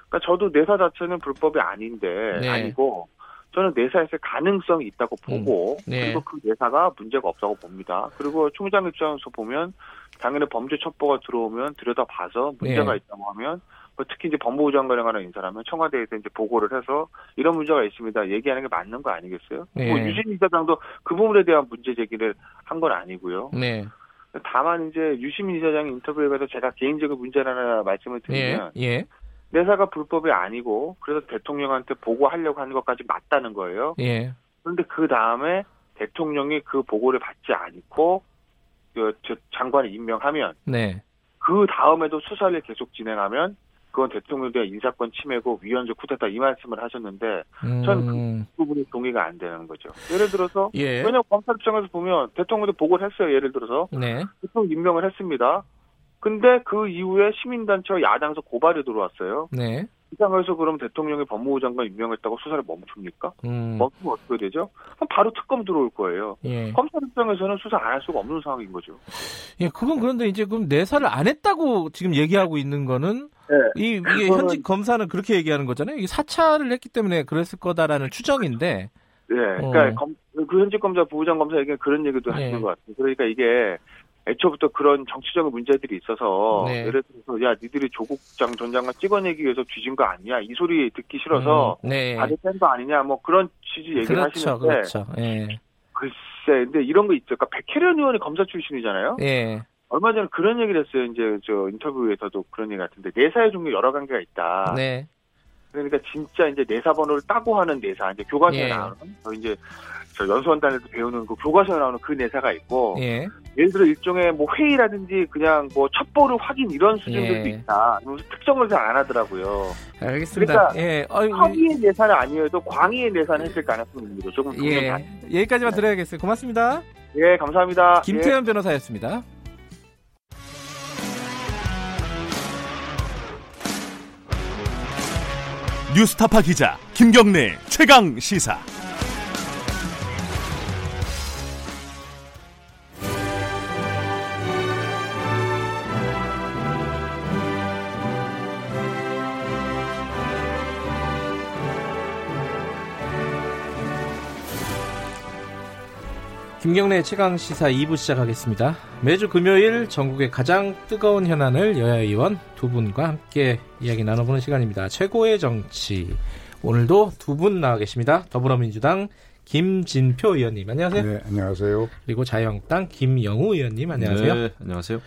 그러니까 저도 내사 자체는 불법이 아닌데 네. 아니고 저는 내사했을 가능성이 있다고 보고 네. 그리고 그 내사가 문제가 없다고 봅니다. 그리고 총장 입장에서 보면 당연히 범죄 첩보가 들어오면 들여다봐서 문제가 네. 있다고 하면 뭐 특히 이제 법무부 장관에 관한 인사라면 청와대에서 이제 보고를 해서 이런 문제가 있습니다. 얘기하는 게 맞는 거 아니겠어요? 네. 뭐 유신 이사장도 그 부분에 대한 문제 제기를 한 건 아니고요. 네. 다만 이제 유시민 이사장 인터뷰에 가서 제가 개인적인 하나 말씀을 예. 드리면 예. 내사가 불법이 아니고 그래서 대통령한테 보고하려고 하는 것까지 맞다는 거예요. 예. 그런데 그 다음에 대통령이 그 보고를 받지 않고 그, 저 장관을 임명하면 네. 그 다음에도 수사를 계속 진행하면 그건 대통령에 대한 인사권 침해고 위헌적 쿠데타 이 말씀을 하셨는데 저는 음, 그 부분이 동의가 안 되는 거죠. 예를 들어서 예. 왜냐하면 검찰 입장에서 보면 대통령도 보고를 했어요. 예를 들어서 네. 대통령 임명을 했습니다. 근데 그 이후에 시민단체와 야당에서 고발이 들어왔어요. 네. 이 상황에서 그럼 대통령이 법무부 장관 임명했다고 수사를 멈춥니까? 음, 멈추면 어떻게 되죠? 그럼 바로 특검 들어올 거예요. 예. 검찰 입장에서는 수사 안 할 수가 없는 상황인 거죠. 예, 그건 그런데 이제 그럼 내사를 안 했다고 지금 얘기하고 있는 거는 네. 이 이게 그거는- 현직 검사는 그렇게 얘기하는 거잖아요. 이게 사찰을 했기 때문에 그랬을 거다라는 추정인데. 네, 그러니까 검- 그 현직 검사, 부부장 검사 에게 그런 얘기도 어. 네. 하시는 것 같아요. 그러니까 이게 애초부터 그런 정치적인 문제들이 있어서 네. 예를 들어서 야 니들이 조국 장 전 장관 찍어내기 위해서 뒤진 거 아니야? 이 소리 듣기 싫어서 음, 네. 아직 뺀거 아니냐? 뭐 그런 취지 얘기를 그렇죠, 하시는데 그렇죠. 예. 글쎄, 근데 이런 거 있죠. 그러니까 백혜련 의원이 검사 출신이잖아요. 예. 얼마 전에 그런 얘기를 했어요. 이제 저 인터뷰에서도 그런 얘기 같은데 내사의 종류 여러 관계가 있다. 네. 그러니까 진짜 이제 내사 번호를 따고 하는 내사, 이제 교과서에 예. 나오는 저 이제 저 연수원단에서 배우는 그 교과서에 나오는 그 내사가 있고 예. 예를 들어 일종의 뭐 회의라든지 그냥 뭐 첩보를 확인 이런 수준들도 예. 있다. 특정을 잘 안 하더라고요. 알겠습니다. 그러니까 예. 어이, 허위의 내사는 아니어도 광의의 내사는 했을 가능성이 있는 거죠. 조금 예. 예. 여기까지만 들어야겠어요. 고맙습니다. 예, 감사합니다. 예. 김태현 변호사였습니다. 뉴스타파 기자 김경래 최강 시사. 김경래 최강 시사 2부 시작하겠습니다. 매주 금요일 전국의 가장 뜨거운 현안을 여야 의원 두 분과 함께 이야기 나눠보는 시간입니다. 최고의 정치. 오늘도 두 분 나와 계십니다. 더불어민주당 김진표 의원님 안녕하세요. 네, 안녕하세요. 그리고 자유한국당 김영우 의원님 안녕하세요. 네, 안녕하세요.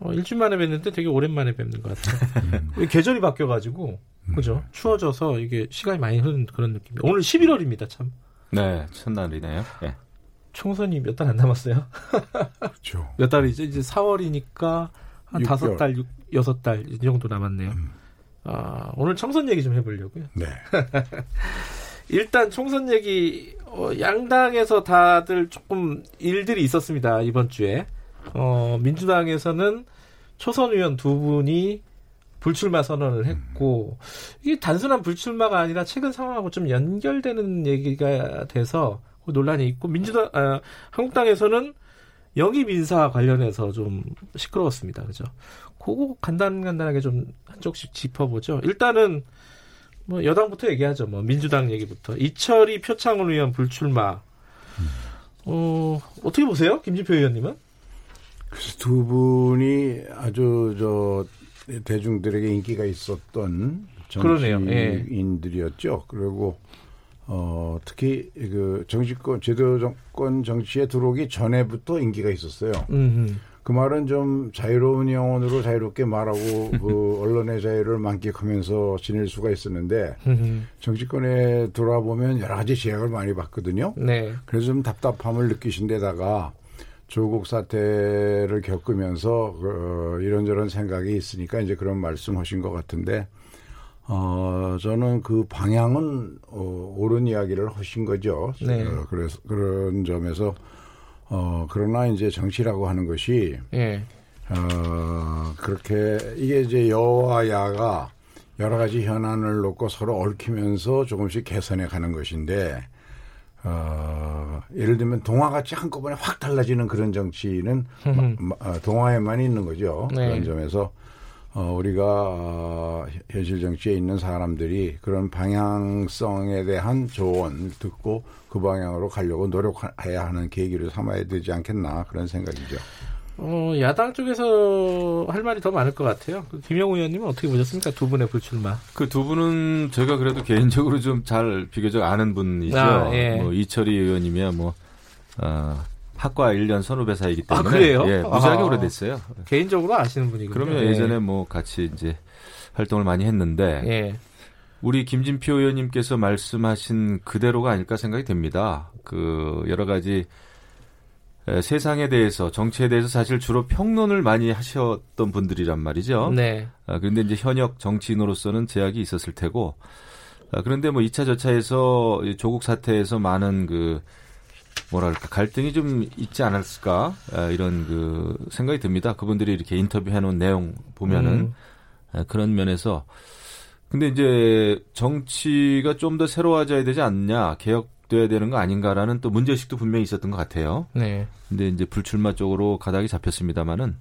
어, 일주일 만에 뵀는데 되게 오랜만에 뵙는 것 같아요. 음. 계절이 바뀌어가지고 그죠? 추워져서 이게 시간이 많이 흐르는 그런 느낌. 오늘 11월입니다, 참. 네, 첫날이네요. 네. 총선이 몇 달 안 남았어요. 그렇죠. 몇 달이죠? 이제 4월이니까 한 다섯 달, 여섯 달이 정도 남았네요. 음. 아, 오늘 총선 얘기 좀 해보려고요. 네. 일단 총선 얘기 어, 양당에서 다들 조금 일들이 있었습니다 이번 주에. 어, 민주당에서는 초선 의원 두 분이 불출마 선언을 했고 이게 단순한 불출마가 아니라 최근 상황하고 좀 연결되는 얘기가 돼서 그 논란이 있고 민주당 아, 한국당에서는 영입 인사 관련해서 좀 시끄러웠습니다. 그죠? 그거 간단간단하게 좀 한쪽씩 짚어보죠. 일단은 뭐 여당부터 얘기하죠. 뭐 민주당 얘기부터 이철이 표창원 의원 불출마. 어 어떻게 보세요, 김진표 의원님은? 그래서 두 분이 아주 저 대중들에게 인기가 있었던 정치인들이었죠. 예. 그리고 어, 특히 그 정치권 제도 정권 정치에 들어오기 전에부터 인기가 있었어요. 음흠. 그 말은 좀 자유로운 영혼으로 자유롭게 말하고 그 언론의 자유를 만끽하면서 지낼 수가 있었는데 정치권에 돌아보면 여러 가지 제약을 많이 받거든요. 네. 그래서 좀 답답함을 느끼신 데다가 조국 사태를 겪으면서 그 이런저런 생각이 있으니까 이제 그런 말씀하신 것 같은데 어, 저는 그 방향은 어, 옳은 이야기를 하신 거죠. 네. 어, 그래서 그런 점에서 어, 그러나 이제 정치라고 하는 것이 네. 어, 그렇게 이게 이제 여와 야가 여러 가지 현안을 놓고 서로 얽히면서 조금씩 개선해 가는 것인데 어, 예를 들면 동화같이 한꺼번에 확 달라지는 그런 정치는 어, 동화에만 있는 거죠. 네. 그런 점에서 어, 우리가 어, 현실 정치에 있는 사람들이 그런 방향성에 대한 조언 듣고 그 방향으로 가려고 노력해야 하는 계기를 삼아야 되지 않겠나 그런 생각이죠. 어, 야당 쪽에서 할 말이 더 많을 것 같아요. 그 김영우 의원님은 어떻게 보셨습니까? 두 분의 불출마. 그 두 분은 제가 그래도 개인적으로 좀 잘 비교적 아는 분이죠. 아, 예. 뭐 이철희 의원님이야 뭐 어, 학과 1년 선후배 사이기 때문에 아, 그래요? 예, 무지하게 아, 오래됐어요. 개인적으로 아시는 분이군요. 그러면 예. 예전에 뭐 같이 이제 활동을 많이 했는데 예. 우리 김진표 의원님께서 말씀하신 그대로가 아닐까 생각이 됩니다. 그 여러 가지 세상에 대해서 정치에 대해서 사실 주로 평론을 많이 하셨던 분들이란 말이죠. 네. 아, 그런데 이제 현역 정치인으로서는 제약이 있었을 테고 아, 그런데 뭐 2차 저차에서 조국 사태에서 많은 그 뭐랄까 갈등이 좀 있지 않았을까 아, 이런 그 생각이 듭니다. 그분들이 이렇게 인터뷰해 놓은 내용 보면은 음. 아, 그런 면에서 근데 이제 정치가 좀 더 새로워져야 되지 않냐 개혁돼야 되는 거 아닌가라는 또 문제의식도 분명히 있었던 것 같아요. 네. 근데 이제 불출마 쪽으로 가닥이 잡혔습니다마는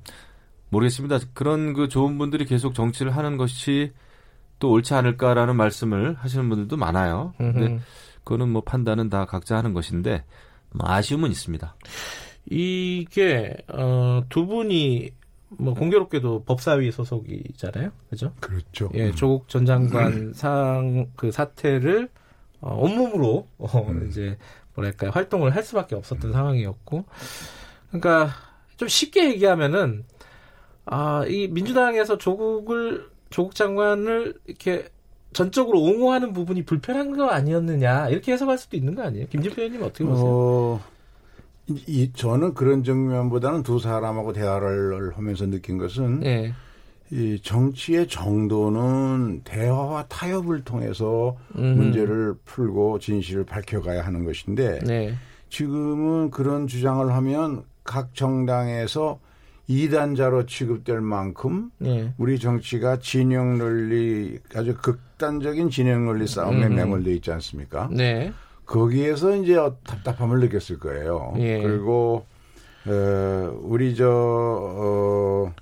모르겠습니다. 그런 그 좋은 분들이 계속 정치를 하는 것이 또 옳지 않을까라는 말씀을 하시는 분들도 많아요. 근데 그거는 뭐 판단은 다 각자 하는 것인데 뭐 아쉬움은 있습니다. 이게 어, 두 분이 뭐 공교롭게도 법사위 소속이잖아요, 그죠? 그렇죠. 예, 조국 전 장관 상그 사태를 어, 온몸으로 어, 음. 이제 뭐랄까 활동을 할 수밖에 없었던 음. 상황이었고, 그러니까 좀 쉽게 얘기하면은 아, 이 민주당에서 조국을 조국 장관을 이렇게 전적으로 옹호하는 부분이 불편한 거 아니었느냐 이렇게 해석할 수도 있는 거 아니에요? 김진표 의원님 어떻게 보세요? 어, 이, 저는 그런 정면보다는 두 사람하고 대화를 하면서 느낀 것은 네. 이 정치의 정도는 대화와 타협을 통해서 음. 문제를 풀고 진실을 밝혀가야 하는 것인데 네. 지금은 그런 주장을 하면 각 정당에서 이단자로 취급될 만큼 네. 우리 정치가 진영 논리 아주 극단적인 진영 논리 싸움에 음. 매몰돼 있지 않습니까? 네. 거기에서 이제 답답함을 느꼈을 거예요. 예. 그리고 어, 우리 저 어,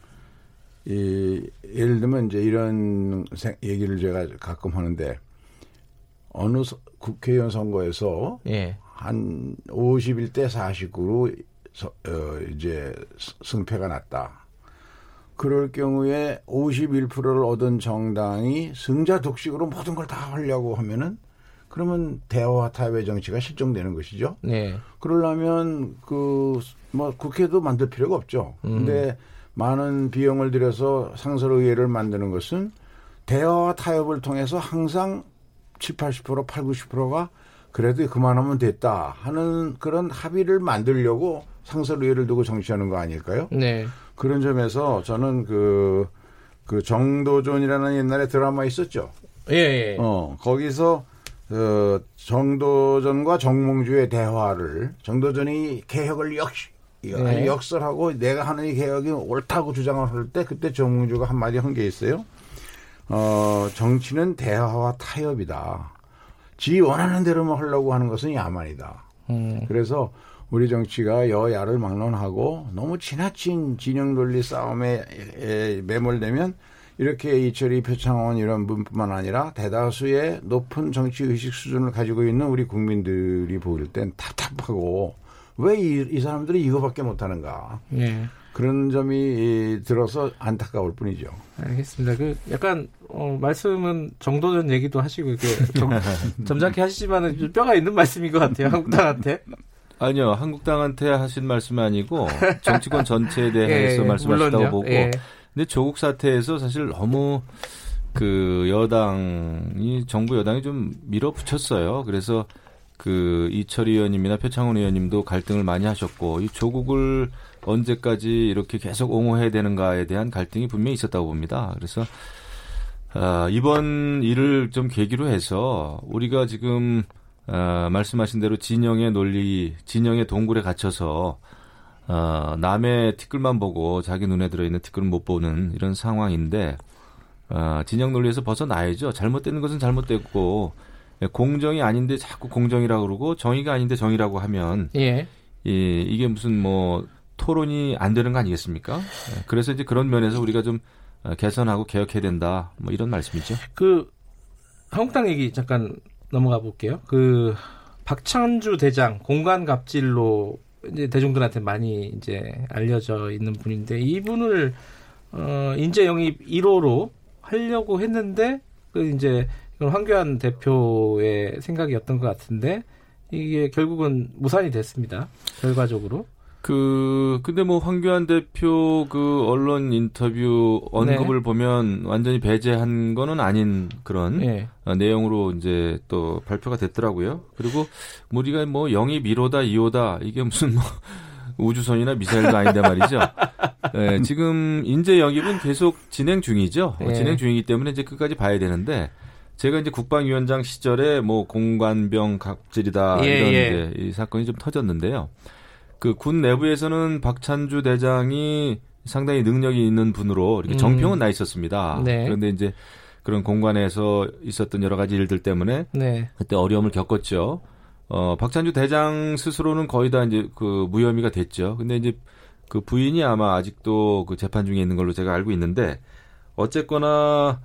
이, 예를 들면 이제 이런 얘기를 제가 가끔 하는데 어느 국회의원 선거에서 예. 한 51대 49로 어, 이제 승패가 났다. 그럴 경우에 51%를 얻은 정당이 승자 독식으로 모든 걸 다 하려고 하면은 그러면 대화와 타협의 정치가 실종되는 것이죠. 네. 그러려면 그 뭐 국회도 만들 필요가 없죠. 음. 근데 많은 비용을 들여서 상설의회를 만드는 것은 대화와 타협을 통해서 항상 7, 80%, 8, 90%가 그래도 그만하면 됐다 하는 그런 합의를 만들려고 상설의회를 두고 정치하는 거 아닐까요? 네. 그런 점에서 저는 그, 그 정도전이라는 옛날에 드라마 있었죠. 예, 예. 어, 거기서 그 정도전과 정몽주의 대화를 정도전이 개혁을 역시 네. 역설하고 내가 하는 이 개혁이 옳다고 주장을 할 때 그때 정몽주가 한마디 한 게 있어요. 어, 정치는 대화와 타협이다. 지 원하는 대로만 하려고 하는 것은 야만이다. 음. 그래서 우리 정치가 여야를 막론하고 너무 지나친 진영 논리 싸움에 매몰되면 이렇게 이철이 표창원 이런 분뿐만 아니라 대다수의 높은 정치 의식 수준을 가지고 있는 우리 국민들이 보일 땐 답답하고 왜이 사람들이 이거밖에 못하는가. 네. 그런 점이 들어서 안타까울 뿐이죠. 알겠습니다. 그 약간 어, 말씀은 정도전 얘기도 하시고 이렇게 점, 점잖게 하시지만은 뼈가 있는 말씀인 것 같아요. 한국당한테. 아니요, 한국당한테 하신 말씀 아니고 정치권 전체에 대해서 예, 말씀하셨다고 물론요. 보고. 예. 근데 조국 사태에서 사실 너무 그 여당이 정부 여당이 좀 밀어붙였어요. 그래서 그 이철희 의원님이나 표창원 의원님도 갈등을 많이 하셨고 이 조국을 언제까지 이렇게 계속 옹호해야 되는가에 대한 갈등이 분명히 있었다고 봅니다. 그래서 아, 이번 일을 좀 계기로 해서 우리가 지금 어, 말씀하신 대로 진영의 논리, 진영의 동굴에 갇혀서 어, 남의 티끌만 보고 자기 눈에 들어있는 티끌은 못 보는 이런 상황인데 어, 진영 논리에서 벗어나야죠. 잘못되는 것은 잘못됐고 공정이 아닌데 자꾸 공정이라고 그러고 정의가 아닌데 정의라고 하면 예. 이, 이게 무슨 뭐 토론이 안 되는 거 아니겠습니까? 예, 그래서 이제 그런 면에서 우리가 좀 어, 개선하고 개혁해야 된다. 뭐 이런 말씀이죠. 그 한국당 얘기 잠깐 넘어가 볼게요. 그 박찬주 대장 공간 갑질로 이제 대중들한테 많이 이제 알려져 있는 분인데 이분을 어 인재 영입 1호로 하려고 했는데 그 이제 황교안 대표의 생각이었던 것 같은데 이게 결국은 무산이 됐습니다. 결과적으로. 그 근데 뭐 황교안 대표 그 언론 인터뷰 언급을 네. 보면 완전히 배제한 거는 아닌 그런 네. 내용으로 이제 또 발표가 됐더라고요. 그리고 우리가 뭐 영입 1호다 2호다 이게 무슨 뭐 우주선이나 미사일도 아닌데 말이죠. 네, 지금 인재 영입은 계속 진행 중이죠. 네. 진행 중이기 때문에 이제 끝까지 봐야 되는데 제가 이제 국방위원장 시절에 뭐 공관병 갑질이다 예, 이런 예. 이제 이 사건이 좀 터졌는데요. 그 군 내부에서는 박찬주 대장이 상당히 능력이 있는 분으로 이렇게 음. 정평은 나 있었습니다. 네. 그런데 이제 그런 공간에서 있었던 여러 가지 일들 때문에 네. 그때 어려움을 겪었죠. 어, 박찬주 대장 스스로는 거의 다 이제 그 무혐의가 됐죠. 근데 이제 그 부인이 아마 아직도 그 재판 중에 있는 걸로 제가 알고 있는데 어쨌거나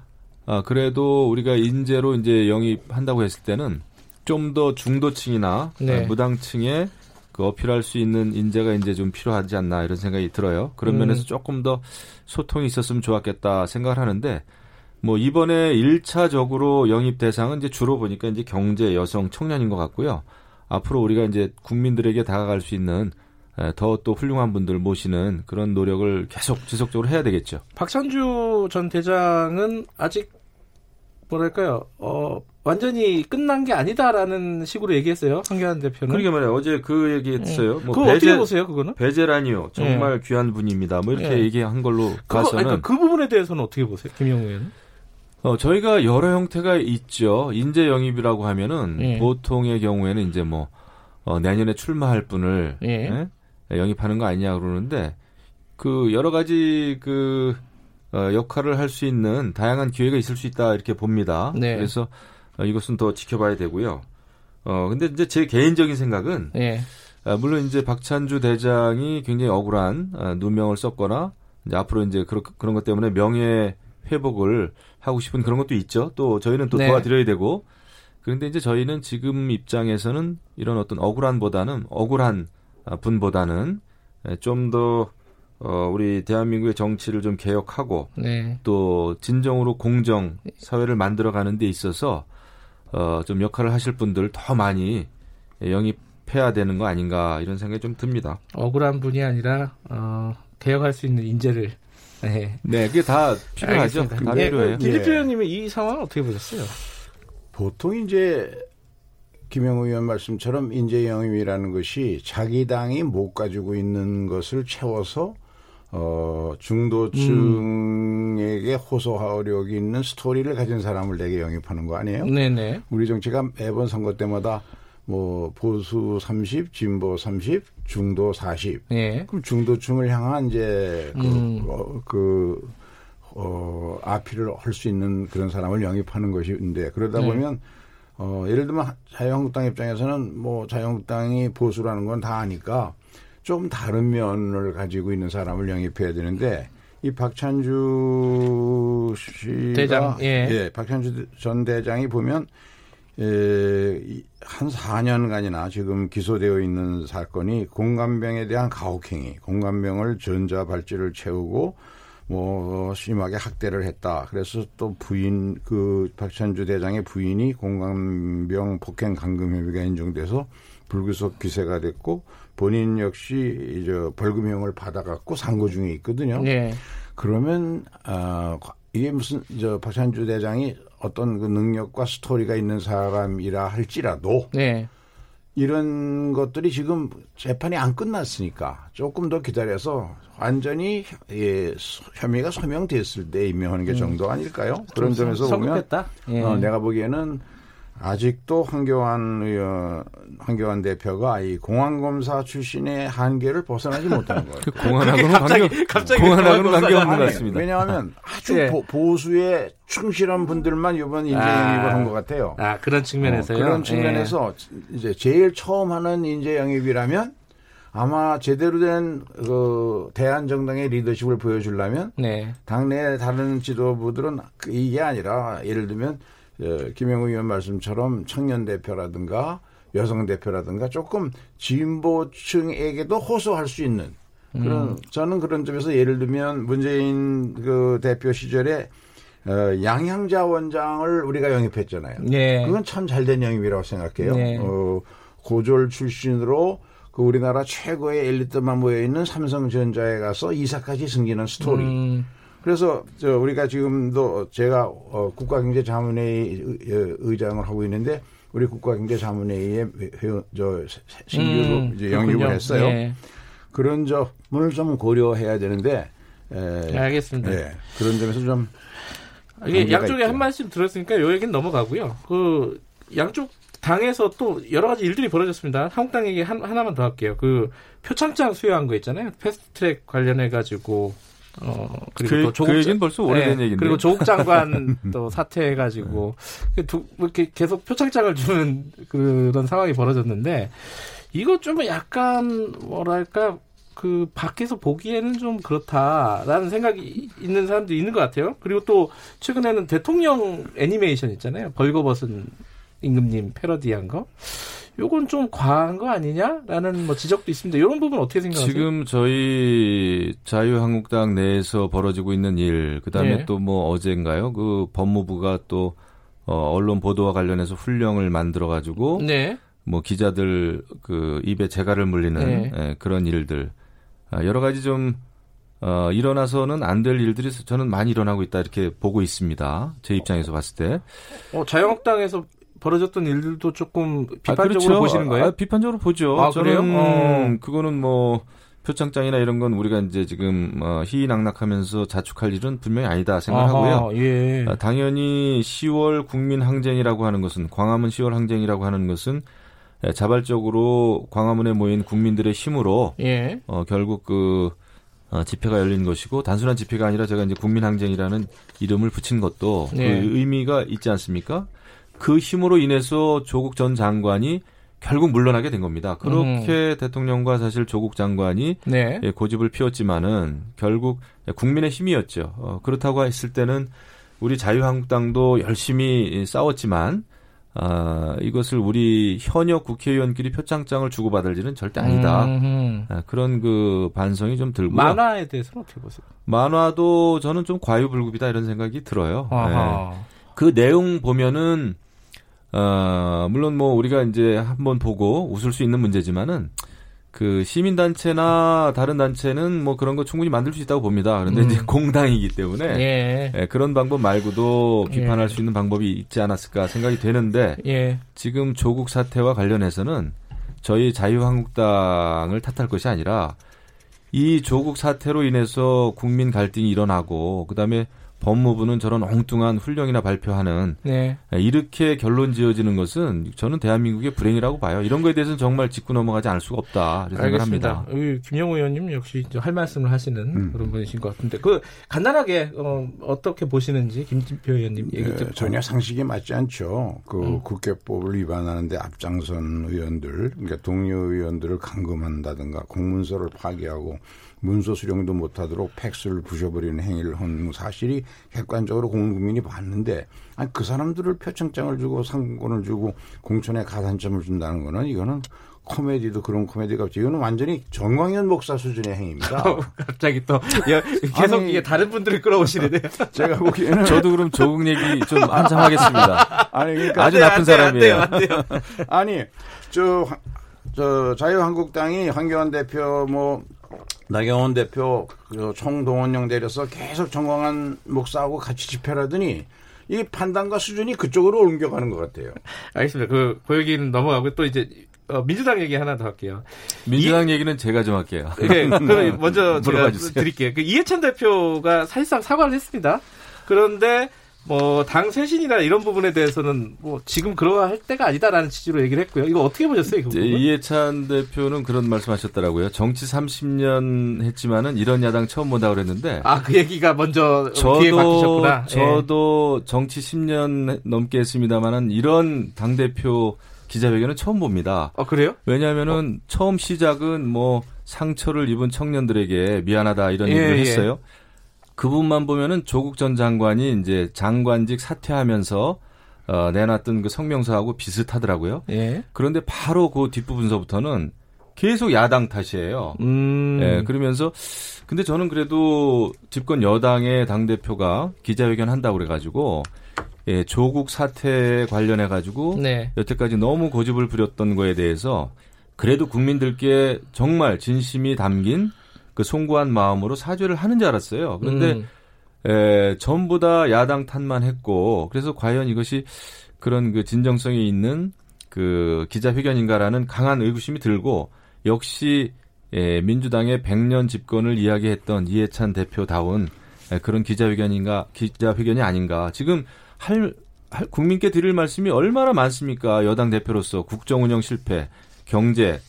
아, 그래도 우리가 인재로 이제 영입한다고 했을 때는 좀 더 중도층이나 네. 무당층에 그 어필할 수 있는 인재가 이제 좀 필요하지 않나 이런 생각이 들어요. 그런 음. 면에서 조금 더 소통이 있었으면 좋았겠다 생각을 하는데 뭐 이번에 1차적으로 영입 대상은 이제 주로 보니까 이제 경제, 여성, 청년인 것 같고요. 앞으로 우리가 이제 국민들에게 다가갈 수 있는 더 또 훌륭한 분들 모시는 그런 노력을 계속 지속적으로 해야 되겠죠. 박찬주 전 대장은 아직 뭐랄까요, 어, 완전히 끝난 게 아니다라는 식으로 얘기했어요. 황교안 대표는. 그러게 말이에요. 어제 그 얘기했어요. 네. 뭐 그거 배제, 어떻게 보세요, 그거는? 배제라니요. 정말 네. 귀한 분입니다. 뭐 이렇게 네. 얘기한 걸로 그거, 봐서는. 그러니까 그 부분에 대해서는 어떻게 보세요, 김영우 의원은? 어, 저희가 여러 형태가 있죠. 인재 영입이라고 하면은 예. 보통의 경우에는 이제 뭐 어, 내년에 출마할 분을 예. 예? 영입하는 거 아니냐 그러는데 그 여러 가지 그 어, 역할을 할 수 있는 다양한 기회가 있을 수 있다 이렇게 봅니다. 네. 그래서 어, 이것은 더 지켜봐야 되고요. 어 근데 이제 제 개인적인 생각은 네. 아, 물론 이제 박찬주 대장이 굉장히 억울한 아, 누명을 썼거나 이제 앞으로 이제 그런 그런 것 때문에 명예 회복을 하고 싶은 그런 것도 있죠. 또 저희는 또 네. 도와드려야 되고 그런데 이제 저희는 지금 입장에서는 이런 어떤 억울한보다는 억울한 분보다는 좀 더 어, 우리 대한민국의 정치를 좀 개혁하고 네. 또 진정으로 공정 사회를 만들어 가는 데 있어서 어, 좀 역할을 하실 분들 더 많이 영입해야 되는 거 아닌가 이런 생각이 좀 듭니다. 억울한 분이 아니라 어, 개혁할 수 있는 인재를 네, 네 그게 다 필요하죠. 다 예, 필요해요. 김일표 예. 의원님은 이 상황 어떻게 보셨어요? 보통 이제 김영우 의원 말씀처럼 인재 영입이라는 것이 자기 당이 못 가지고 있는 것을 채워서 어, 중도층에게 음. 호소하려고 있는 스토리를 가진 사람을 내게 영입하는 거 아니에요? 네네. 우리 정치가 매번 선거 때마다 뭐 보수 30, 진보 30, 중도 40. 예. 그럼 중도층을 향한 이제 그, 음. 어, 그 어, 아피를 할 수 있는 그런 사람을 영입하는 것인데 그러다 네. 보면 어, 예를 들면 자유한국당 입장에서는 뭐 자유한국당이 보수라는 건 다 아니까 좀 다른 면을 가지고 있는 사람을 영입해야 되는데 이 박찬주 씨가 대장, 예. 예 박찬주 전 대장이 보면 예, 한 4년간이나 지금 기소되어 있는 사건이 공감병에 대한 가혹행위, 공감병을 전자 발찌를 채우고 뭐 심하게 학대를 했다. 그래서 또 부인 그 박찬주 대장의 부인이 공감병 폭행 감금 혐의가 인정돼서 불구속 기세가 됐고 본인 역시 이제 벌금형을 받아갖고 상고 중에 있거든요. 네. 그러면 아 어, 이게 무슨 저 박찬주 대장이 어떤 그 능력과 스토리가 있는 사람이라 할지라도 네. 이런 것들이 지금 재판이 안 끝났으니까 조금 더 기다려서 완전히 예, 혐의가 소명됐을 때 임명하는 게 음. 정도 아닐까요? 그런 점에서 보면 예. 어, 내가 보기에는 아직도 황교안 의원, 황교안 대표가 이 공안검사 출신의 한계를 벗어나지 못하는 거예요. 그 공안하고는 갑자기, 관계, 갑자기 공안하고는 관계 없는 것 같습니다. 왜냐하면 아주 네. 보, 수에 충실한 분들만 이번 인재 영입을 아, 한것 같아요. 아 그런 측면에서요. 어, 그런 측면에서 네. 이제 제일 처음 하는 인재 영입이라면 아마 제대로 된 그 대한 정당의 리더십을 보여주려면 네. 당내 다른 지도부들은 그 이게 아니라 예를 들면 예, 김영우 의원 말씀처럼 청년 대표라든가 여성 대표라든가 조금 진보층에게도 호소할 수 있는 그런 음. 저는 그런 점에서 예를 들면 문재인 그 대표 시절에 어, 양향자 원장을 우리가 영입했잖아요. 네. 그건 참 잘된 영입이라고 생각해요. 네. 어, 고졸 출신으로 그 우리나라 최고의 엘리트만 모여 있는 삼성전자에 가서 이사까지 승기는 스토리. 음. 그래서 저 우리가 지금도 제가 어, 국가경제자문회의 의장을 하고 있는데 우리 국가경제자문회의에 회원 저 신규로 음, 이제 영입을 그렇군요. 했어요. 네. 그런 점을 좀 고려해야 되는데 에, 네, 알겠습니다. 네, 그런 점에서 좀 이게 양쪽에 있죠. 한 말씀 들었으니까 요 얘기는 넘어가고요. 그 양쪽 당에서 또 여러 가지 일들이 벌어졌습니다. 한국당 얘기 한, 하나만 더 할게요. 그 표창장 수여한 거 있잖아요. 패스트트랙 관련해 가지고 어 그리고 그, 또 조국 그 얘기는 벌써 오래된 네, 얘기인데 그리고 조국 장관 또 사퇴해 가지고 두, 이렇게 계속 표창장을 주는 그런 상황이 벌어졌는데 이거 좀 약간 뭐랄까 그 밖에서 보기에는 좀 그렇다라는 생각이 있는 사람도 있는 것 같아요. 그리고 또 최근에는 대통령 애니메이션 있잖아요. 벌거벗은 임금님 패러디한 거. 요건 좀 과한 거 아니냐라는 뭐 지적도 있습니다. 이런 부분 어떻게 생각하세요? 지금 저희 자유한국당 내에서 벌어지고 있는 일, 그다음에 네. 또뭐 어제인가요? 그 법무부가 또 어, 언론 보도와 관련해서 훈령을 만들어 가지고 네. 뭐 기자들 그 입에 재갈을 물리는 네. 예, 그런 일들 아, 여러 가지 좀 어, 일어나서는 안 될 일들이 저는 많이 일어나고 있다 이렇게 보고 있습니다. 제 입장에서 봤을 때. 어, 자유한국당에서 벌어졌던 일들도 조금 비판적으로 아, 그렇죠. 보시는 거예요? 아, 비판적으로 보죠. 아, 저는 그래요? 어. 그거는 뭐 표창장이나 이런 건 우리가 이제 지금 어, 희낙낙하면서 자축할 일은 분명히 아니다 생각하고요. 아하, 예. 아, 당연히 10월 국민 항쟁이라고 하는 것은 광화문 10월 항쟁이라고 하는 것은 자발적으로 광화문에 모인 국민들의 힘으로 예. 어, 결국 그 어, 집회가 열린 것이고 단순한 집회가 아니라 제가 이제 국민 항쟁이라는 이름을 붙인 것도 예. 그 의미가 있지 않습니까? 그 힘으로 인해서 조국 전 장관이 결국 물러나게 된 겁니다. 그렇게 음. 대통령과 사실 조국 장관이 네. 예, 고집을 피웠지만은 결국 국민의 힘이었죠. 어, 그렇다고 했을 때는 우리 자유한국당도 열심히 싸웠지만 아, 이것을 우리 현역 국회의원끼리 표창장을 주고받을 일은 절대 아니다. 아, 그런 그 반성이 좀 들고요. 만화에 대해서는 어떻게 보세요? 만화도 저는 좀 과유불급이다 이런 생각이 들어요. 네. 그 내용 보면은 어, 물론 뭐 우리가 이제 한번 보고 웃을 수 있는 문제지만은 그 시민단체나 다른 단체는 뭐 그런 거 충분히 만들 수 있다고 봅니다. 그런데 음. 이제 공당이기 때문에 예. 예, 그런 방법 말고도 비판할 예. 수 있는 방법이 있지 않았을까 생각이 되는데 예. 지금 조국 사태와 관련해서는 저희 자유한국당을 탓할 것이 아니라 이 조국 사태로 인해서 국민 갈등이 일어나고 그다음에 법무부는 저런 엉뚱한 훈령이나 발표하는 네. 이렇게 결론 지어지는 것은 저는 대한민국의 불행이라고 봐요. 이런 거에 대해서는 정말 짚고 넘어가지 않을 수가 없다 생각합니다. 김영우 의원님 역시 할 말씀을 하시는 음. 그런 분이신 것 같은데 그 간단하게 어, 떻게 보시는지 김진표 의원님 얘기 네, 듣고 전혀 상식이 맞지 않죠. 그 음. 국회법을 위반하는데 앞장선 의원들 그러니까 동료 의원들을 감금한다든가 공문서를 파기하고 문서 수령도 못하도록 팩스를 부셔버리는 행위를 한 사실이 객관적으로 국민이 봤는데 아니 그 사람들을 표창장을 주고 상권을 주고 공천에 가산점을 준다는 거는 이거는 코미디도 그런 코미디가 없지. 이거는 완전히 정광현 목사 수준의 행위입니다. 갑자기 또 계속 아니, 이게 다른 분들을 끌어오시는데 제가 보기에는 저도 그럼 조국 얘기 좀 한참 하겠습니다. 아니 그러니까 아주 나쁜 사람이에요. 안 돼요, 안 돼요. 아니 저, 저 자유한국당이 황교안 대표 뭐 나경원 대표 그 총동원령 내려서 계속 정광한 목사하고 같이 집회하더니 이 판단과 수준이 그쪽으로 옮겨가는 것 같아요. 알겠습니다. 그, 그 얘기는 넘어가고 또 이제 어, 민주당 얘기 하나 더 할게요. 민주당 이, 얘기는 제가 좀 할게요. 네, 그럼 먼저 제가 드릴게요. 그 이해찬 대표가 사실상 사과를 했습니다. 그런데 뭐 당 쇄신이나 이런 부분에 대해서는 뭐 지금 그러할 때가 아니다라는 취지로 얘기를 했고요. 이거 어떻게 보셨어요? 그 이해찬 대표는 그런 말씀 하셨더라고요. 정치 30년 했지만은 이런 야당 처음 보다 그랬는데 아 그 얘기가 먼저 저도. 예. 저도 예. 정치 10년 넘게 했습니다만은 이런 당 대표 기자회견은 처음 봅니다. 아 그래요? 왜냐하면은 어. 처음 시작은 뭐 상처를 입은 청년들에게 미안하다 이런 예, 얘기를 예. 했어요. 예. 그분만 보면은 조국 전 장관이 이제 장관직 사퇴하면서 어, 내놨던 그 성명서하고 비슷하더라고요. 예. 그런데 바로 그 뒷부분서부터는 계속 야당 탓이에요. 음. 예, 그러면서 근데 저는 그래도 집권 여당의 당 대표가 기자회견 한다고 그래가지고 예, 조국 사태 관련해 가지고 네. 여태까지 너무 고집을 부렸던 거에 대해서 그래도 국민들께 정말 진심이 담긴 그 송구한 마음으로 사죄를 하는 줄 알았어요. 그런데 음. 에, 전부 다 야당 탓만 했고 그래서 과연 이것이 그런 그 진정성이 있는 그 기자회견인가라는 강한 의구심이 들고 역시 에, 민주당의 100년 집권을 이야기했던 이해찬 대표다운 에, 그런 기자회견인가 기자회견이 아닌가 지금 할, 할 국민께 드릴 말씀이 얼마나 많습니까 여당 대표로서 국정운영 실패 경제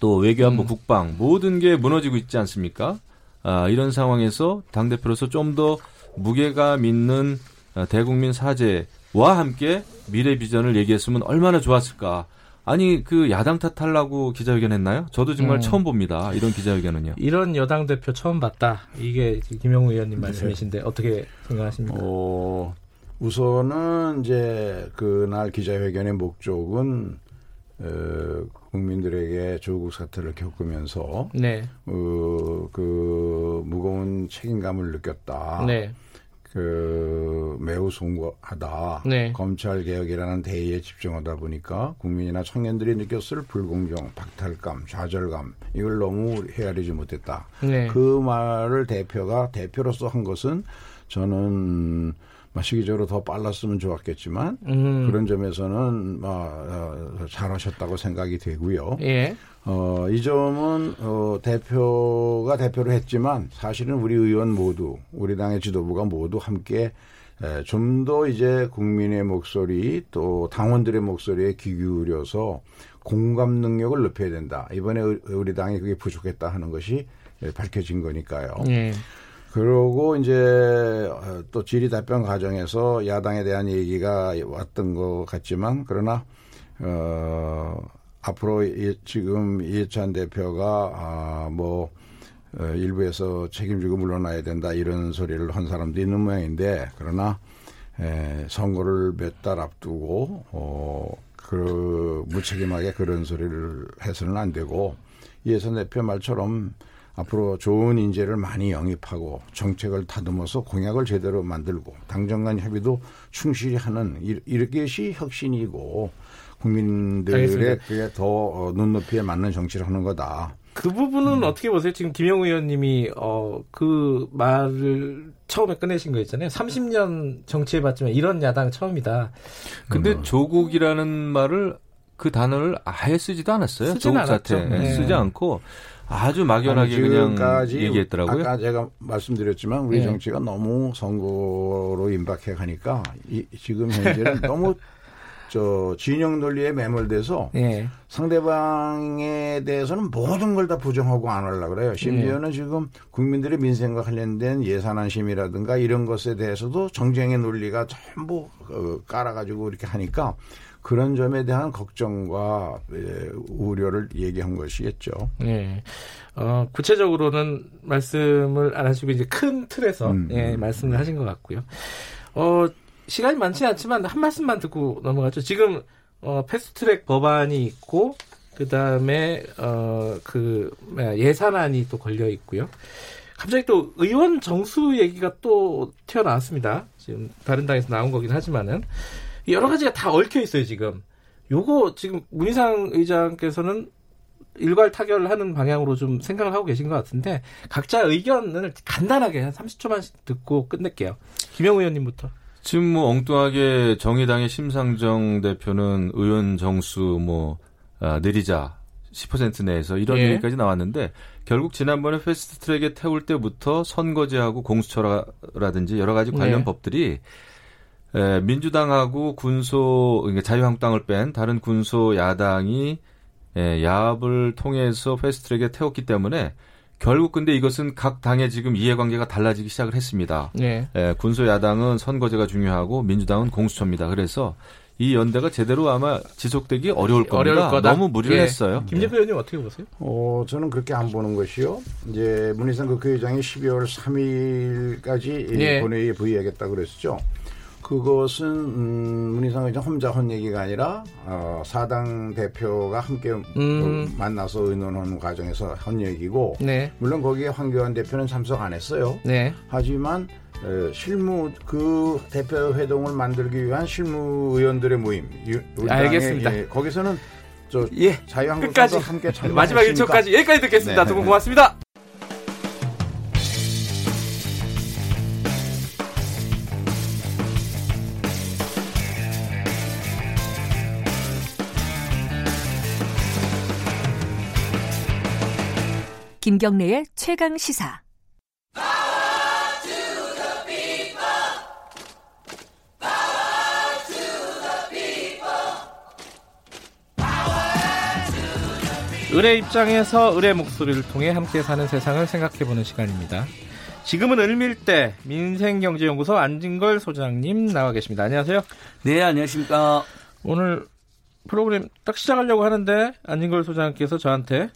또 외교안보 음. 국방 모든 게 무너지고 있지 않습니까? 아, 이런 상황에서 당 대표로서 좀 더 무게감 있는 아, 대국민 사죄와 함께 미래 비전을 얘기했으면 얼마나 좋았을까. 아니 그 야당 탓하려고 기자회견 했나요? 저도 정말 음. 처음 봅니다. 이런 기자회견은요. 이런 여당 대표 처음 봤다. 이게 김영우 의원님 네. 말씀이신데 네. 어떻게 생각하십니까? 어, 우선은 이제 그날 기자회견의 목적은 어, 국민들에게 조국 사태를 겪으면서 네. 어, 그 무거운 책임감을 느꼈다. 네. 그 매우 송구하다. 네. 검찰 개혁이라는 대의에 집중하다 보니까 국민이나 청년들이 느꼈을 불공정, 박탈감, 좌절감 이걸 너무 헤아리지 못했다. 네. 그 말을 대표가 대표로서 한 것은 저는 시기적으로 더 빨랐으면 좋았겠지만 음. 그런 점에서는 어, 잘하셨다고 생각이 되고요. 예. 어, 이 점은 어, 대표가 대표를 했지만 사실은 우리 의원 모두 우리 당의 지도부가 모두 함께 좀 더 이제 국민의 목소리 또 당원들의 목소리에 귀 기울여서 공감 능력을 높여야 된다. 이번에 우리 당이 그게 부족했다 하는 것이 밝혀진 거니까요. 예. 그러고 이제 어, 또 질의 답변 과정에서 야당에 대한 얘기가 왔던 것 같지만 그러나 어 앞으로 이, 지금 이해찬 대표가 아뭐 어, 일부에서 책임지고 물러나야 된다 이런 소리를 한 사람도 있는 모양인데 그러나 에, 선거를 몇 달 앞두고 어, 그 무책임하게 그런 소리를 해서는 안 되고 이해선 대표 말처럼 앞으로 좋은 인재를 많이 영입하고 정책을 다듬어서 공약을 제대로 만들고 당정 간 협의도 충실히 하는 이렇게이 혁신이고 국민들의 그게 더 어, 눈높이에 맞는 정치를 하는 거다. 그 부분은 음. 어떻게 보세요? 지금 김영우 의원님이 어, 그 말을 처음에 꺼내신 거 있잖아요. 30년 정치해봤지만 이런 야당 처음이다. 근데 음. 조국이라는 말을 그 단어를 아예 쓰지도 않았어요. 조국 사태 네. 쓰지 않고 아주 막연하게 그냥 얘기했더라고요. 아까 제가 말씀드렸지만 우리 네. 정치가 너무 선거로 임박해 가니까 이, 지금 현재는 너무 저 진영 논리에 매몰돼서 예. 상대방에 대해서는 모든 걸 다 부정하고 안 하려고 그래요. 심지어는 예. 지금 국민들의 민생과 관련된 예산안심이라든가 이런 것에 대해서도 정쟁의 논리가 전부 어, 깔아가지고 이렇게 하니까 그런 점에 대한 걱정과 예, 우려를 얘기한 것이겠죠. 네. 어, 구체적으로는 말씀을 안 하시고 이제 큰 틀에서 음. 예, 말씀을 하신 것 같고요. 어, 시간이 많지 않지만 한 말씀만 듣고 넘어가죠. 지금 어, 패스트트랙 법안이 있고 그 다음에 어, 그 예산안이 또 걸려 있고요. 갑자기 또 의원 정수 얘기가 또 튀어나왔습니다. 지금 다른 당에서 나온 거긴 하지만은 여러 가지가 다 얽혀 있어요 지금. 요거 지금 문희상 의장께서는 일괄 타결하는 방향으로 좀 생각을 하고 계신 것 같은데 각자 의견을 간단하게 한 30초만씩 듣고 끝낼게요. 김영우 의원님부터. 지금 뭐 엉뚱하게 정의당의 심상정 대표는 의원 정수 뭐 아, 내리자 10% 내에서 이런 예. 얘기까지 나왔는데 결국 지난번에 패스트트랙에 태울 때부터 선거제하고 공수처라든지 여러 가지 관련 예. 법들이 에, 민주당하고 군소 그러니까 자유한국당을 뺀 다른 군소 야당이 에, 야합을 통해서 패스트트랙에 태웠기 때문에 결국 근데 이것은 각 당의 지금 이해관계가 달라지기 시작을 했습니다. 네. 예, 군소 야당은 선거제가 중요하고 민주당은 공수처입니다. 그래서 이 연대가 제대로 아마 지속되기 어려울 겁니다. 어려울 거다. 너무 무리를 예. 했어요. 김재표 의원님 어떻게 보세요? 어, 저는 그렇게 안 보는 것이요. 이제 문희상 국회의장이 12월 3일까지 예. 본회의에 부의하겠다 그랬었죠. 그것은 음, 문희상 의장 혼자 한 얘기가 아니라 어, 사당 대표가 함께 음. 만나서 의논하는 과정에서 한 얘기고 네. 물론 거기에 황교안 대표는 참석 안 했어요. 네. 하지만 에, 실무 그 대표 회동을 만들기 위한 실무 의원들의 모임 알겠습니다. 예, 거기서는 저 예, 자유한국당도 함께 마지막 1초까지 여기까지 듣겠습니다. 네. 두분 고맙습니다. 김경래의 최강 시사. 을의 입장에서 을의 목소리를 통해 함께 사는 세상을 생각해보는 시간입니다. 지금은 을밀대 민생경제연구소 안진걸 소장님 나와 계십니다. 안녕하세요. 네, 안녕하십니까. 오늘 프로그램 딱 시작하려고 하는데 안진걸 소장님께서 저한테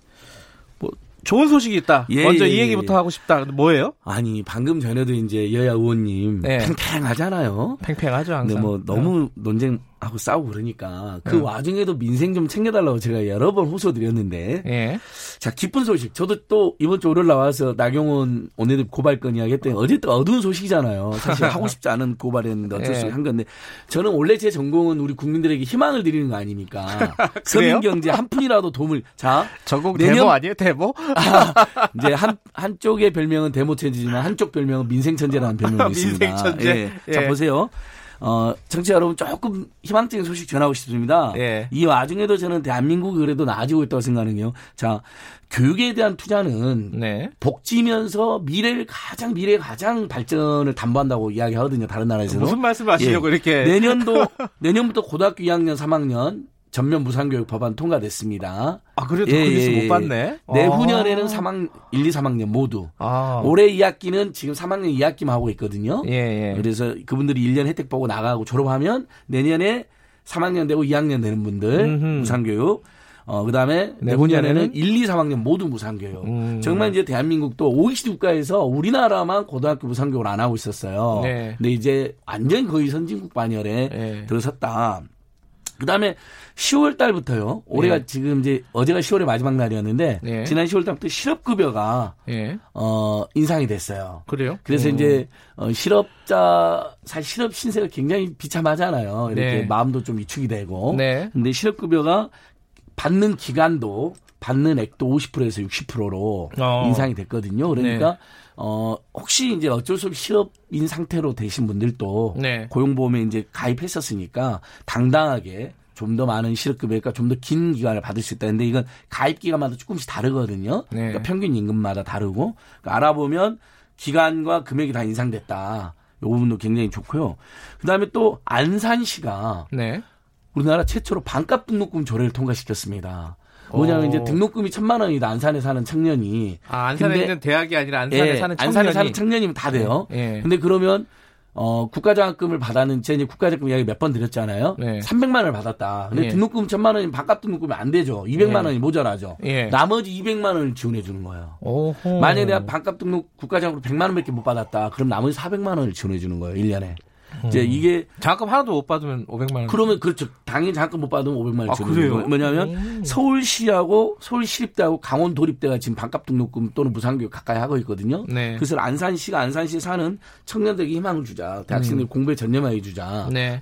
좋은 소식이 있다. 예, 먼저 예, 이 얘기부터 예. 하고 싶다. 뭐예요? 아니 방금 전에도 이제 여야 의원님 네. 팽팽하잖아요. 팽팽하죠 항상. 근데 뭐 너무 네. 논쟁 하고 싸우고 그러니까 그 네. 와중에도 민생 좀 챙겨달라고 제가 여러 번 호소드렸는데. 네. 자 기쁜 소식. 저도 또 이번 주 월요일 나와서 나경원 오늘도 고발 건 이야기 했더니 어제 또 어두운 소식이잖아요. 사실 하고 싶지 않은 고발이었는데 어쩔 수 없이 네. 한 건데. 저는 원래 제 전공은 우리 국민들에게 희망을 드리는 거 아닙니까? 서민 경제 한 푼이라도 도움을. 자 전공 내년, 대모 아니에요? 대모? 아, 이제 한 한쪽의 별명은 대모 천재지만 한쪽 별명은 민생 천재라는 별명이 있습니다. 민생 천재. 예. 예. 자 보세요 어, 청취자 여러분 조금 희망적인 소식 전하고 싶습니다. 예. 이 와중에도 저는 대한민국이 그래도 나아지고 있다고 생각하는요. 자, 교육에 대한 투자는 네. 복지면서 미래를 가장 미래 가장 발전을 담보한다고 이야기하거든요. 다른 나라에서는 무슨 말씀 하시려고 예. 이렇게 내년도 내년부터 고등학교 2학년, 3학년 전면 무상교육 법안 통과됐습니다. 아, 그래도 예, 그 뉴스 예, 못 봤네. 내후년에는 아. 3학 1, 2, 3학년 모두. 아. 올해 2학기는 지금 3학년 2학기만 하고 있거든요. 예, 예. 그래서 그분들이 1년 혜택 보고 나가고 졸업하면 내년에 3학년 되고 2학년 되는 분들 음흠. 무상교육. 어, 그 다음에 내후년에는 1, 2, 3학년 모두 무상교육. 음. 정말 이제 대한민국도 OECD 국가에서 우리나라만 고등학교 무상교육을 안 하고 있었어요. 네. 근데 이제 완전 거의 선진국 반열에 네. 들어섰다. 그 다음에 10월 달부터요. 올해가 네. 지금 이제 어제가 10월의 마지막 날이었는데 네. 지난 10월 달부터 실업 급여가 네. 어 인상이 됐어요. 그래요? 그래서 음. 이제 어, 실업자 사실 실업 신세가 굉장히 비참하잖아요. 이렇게 네. 마음도 좀 위축이 되고. 네. 근데 실업 급여가 받는 기간도 받는 액도 50%에서 60%로 어. 인상이 됐거든요. 그러니까 네. 어 혹시 이제 어쩔 수 없이 실업인 상태로 되신 분들도 네. 고용보험에 이제 가입했었으니까 당당하게 좀 더 많은 실업급여가 좀 더 긴 기간을 받을 수 있다는데 이건 가입 기간마다 조금씩 다르거든요. 네. 그러니까 평균 임금마다 다르고 그러니까 알아보면 기간과 금액이 다 인상됐다. 이 부분도 굉장히 좋고요. 그다음에 또 안산시가 네. 우리나라 최초로 반값 등록금 조례를 통과시켰습니다. 뭐냐면 이제 어. 등록금이 천만 원이다 안산에 사는 청년이. 아 안산에 있는 대학이 아니라 안산에 예, 사는 청년이. 안산에 사는 청년이면 다 돼요. 예. 근데 그러면 어, 국가장학금을 받았는, 제가 이제 국가장학금 이야기 몇 번 드렸잖아요. 네. 300만 원을 받았다. 근데 네. 등록금 1000만 원이 반값 등록금이 안 되죠. 200만 네. 원이 모자라죠. 네. 나머지 200만 원을 지원해 주는 거예요. 오호. 만약에 내가 반값 등록 국가장학금 100만 원밖에 못 받았다. 그럼 나머지 400만 원을 지원해 주는 거예요. 1년에. 이제 음. 이게 장학금 하나도 못 받으면 500만 원. 그러면 그렇죠. 당연히 장학금 못 받으면 500만 원 주는 아, 거예요. 뭐냐면 음. 서울시하고 서울시립대하고 강원도립대가 지금 반값 등록금 또는 무상교육 가까이 하고 있거든요. 네. 그래서 안산시가 안산시에 사는 청년들에게 희망을 주자. 대학생들 음. 공부에 전념하게 주자라는 네.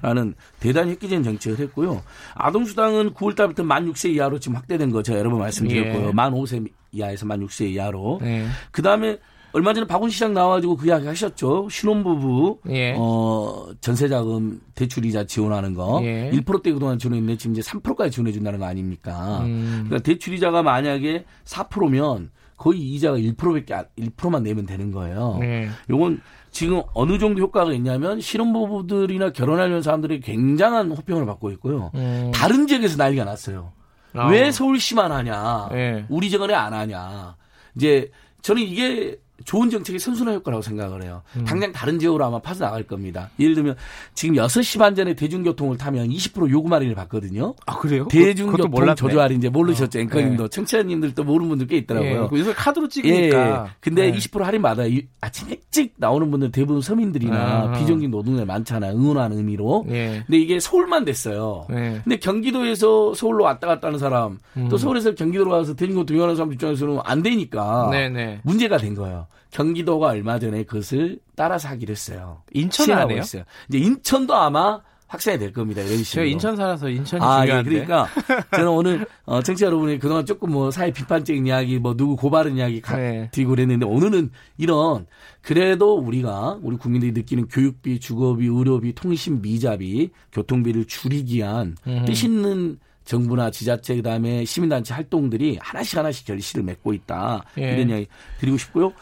대단히 획기적인 정책을 했고요. 아동수당은 9월 달부터 만 6세 이하로 지금 확대된 거 제가 여러 번 말씀드렸고요. 예. 만 5세 이하에서 만 6세 이하로. 네. 그 다음에 얼마 전에 박훈 시장 나와가지고 그 이야기 하셨죠. 신혼부부 예. 어 전세자금 대출이자 지원하는 거 예. 1%대 그동안 지원했는데 지금 이제 3%까지 지원해 준다는 거 아닙니까? 음. 그러니까 대출이자가 만약에 4%면 거의 이자가 1%밖에 1%만 내면 되는 거예요. 예. 요건 지금 어느 정도 효과가 있냐면 신혼부부들이나 결혼하려는 사람들이 굉장한 호평을 받고 있고요. 음. 다른 지역에서 난리가 났어요. 아. 왜 서울시만 하냐? 예. 우리 지역에 안 하냐? 이제 저는 이게 좋은 정책의 선순환 효과라고 생각을 해요. 음. 당장 다른 지역으로 아마 파서 나갈 겁니다. 예를 들면 지금 6시 반 전에 대중교통을 타면 20% 요금 할인을 받거든요. 아, 그래요? 대중교통 조조 할인 이제 모르셨죠. 어. 앵커님도. 네. 청취자님들도 모르는 분들 꽤 있더라고요. 예. 요새 카드로 찍으니까. 예. 근데 네. 20% 할인 받아요. 아침 일찍 나오는 분들 대부분 서민들이나 아. 비정규 노동자 많잖아요. 응원하는 의미로. 예. 근데 이게 서울만 됐어요. 예. 근데 경기도에서 서울로 왔다 갔다 하는 사람 음. 또 서울에서 경기도로 가서 대중교통 이용하는 사람 입장에서는 안 되니까 네네. 네. 문제가 된 거예요. 경기도가 얼마 전에 그것을 따라서 하기로 했어요. 인천 안에요? 있어요. 이제 인천도 아마 확산이 될 겁니다. 이런 식으로. 제가 인천 살아서 인천이 아, 예, 중요한데. 예, 그러니까 저는 오늘 어, 청취자 여러분이 그동안 조금 뭐 사회 비판적인 이야기, 뭐 누구 고발은 이야기 가, 네. 드리고 그랬는데 오늘은 이런 그래도 우리가 우리 국민들이 느끼는 교육비, 주거비, 의료비, 통신 비자비, 교통비를 줄이기 위한 음. 뜻 있는 정부나 지자체 그다음에 시민단체 활동들이 하나씩 하나씩 결실을 맺고 있다 예. 이런 이야기 드리고 싶고요.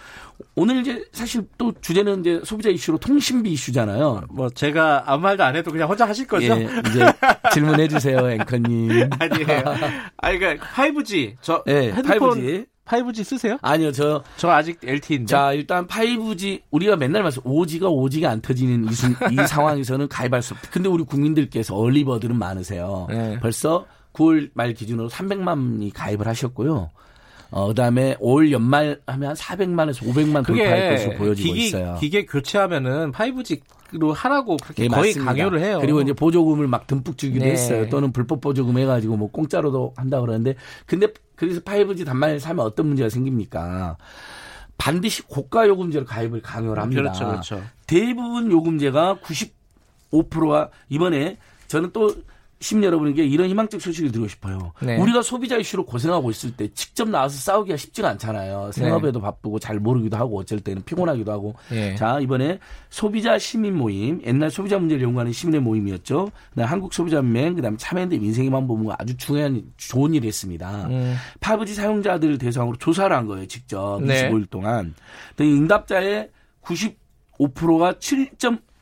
오늘 이제 사실 또 주제는 이제 소비자 이슈로 통신비 이슈잖아요. 뭐 제가 아무 말도 안 해도 그냥 혼자 하실 거죠? 예, 이제 질문해 주세요, 앵커님. 아니에요. 아니 그러니까 5G 저 예, 헤드폰 5G 5G 쓰세요? 아니요, 저. 저 아직 LTE인데. 자, 일단 5G, 우리가 맨날 말씀, 5G가 5G가 안 터지는 이, 순, 이 상황에서는 가입할 수 없다. 근데 우리 국민들께서 얼리버들은 많으세요. 네. 벌써 9월 말 기준으로 300만이 가입을 하셨고요. 어, 그다음에 올 연말 하면 한 400만에서 500만 돌파할 것으로 보여지고 기기, 있어요. 기계 교체하면은 5G로 하라고 그렇게 네, 거의 맞습니다. 강요를 해요. 그리고 이제 보조금을 막 듬뿍 주기도 네. 했어요. 또는 불법 보조금 해가지고 뭐 공짜로도 한다 그러는데 근데 그래서 5G 단말을 사면 어떤 문제가 생깁니까? 반드시 고가 요금제로 가입을 강요를 합니다. 그렇죠, 그렇죠. 대부분 요금제가 95%가 이번에 저는 또 시민 여러분에게 이런 희망적 소식을 드리고 싶어요. 네. 우리가 소비자 이슈로 고생하고 있을 때 직접 나와서 싸우기가 쉽지가 않잖아요. 생업에도 네. 바쁘고 잘 모르기도 하고 어쩔 때는 피곤하기도 하고. 네. 자 이번에 소비자 시민 모임, 옛날 소비자 문제를 연구하는 시민의 모임이었죠. 그다음 한국 소비자연맹, 그다음 참여연대 민생희망 본부가 아주 중요한 좋은 일을 했습니다. 음. 5G 사용자들 대상으로 조사를 한 거예요. 직접 25일 동안. 응답자의 95%가 7.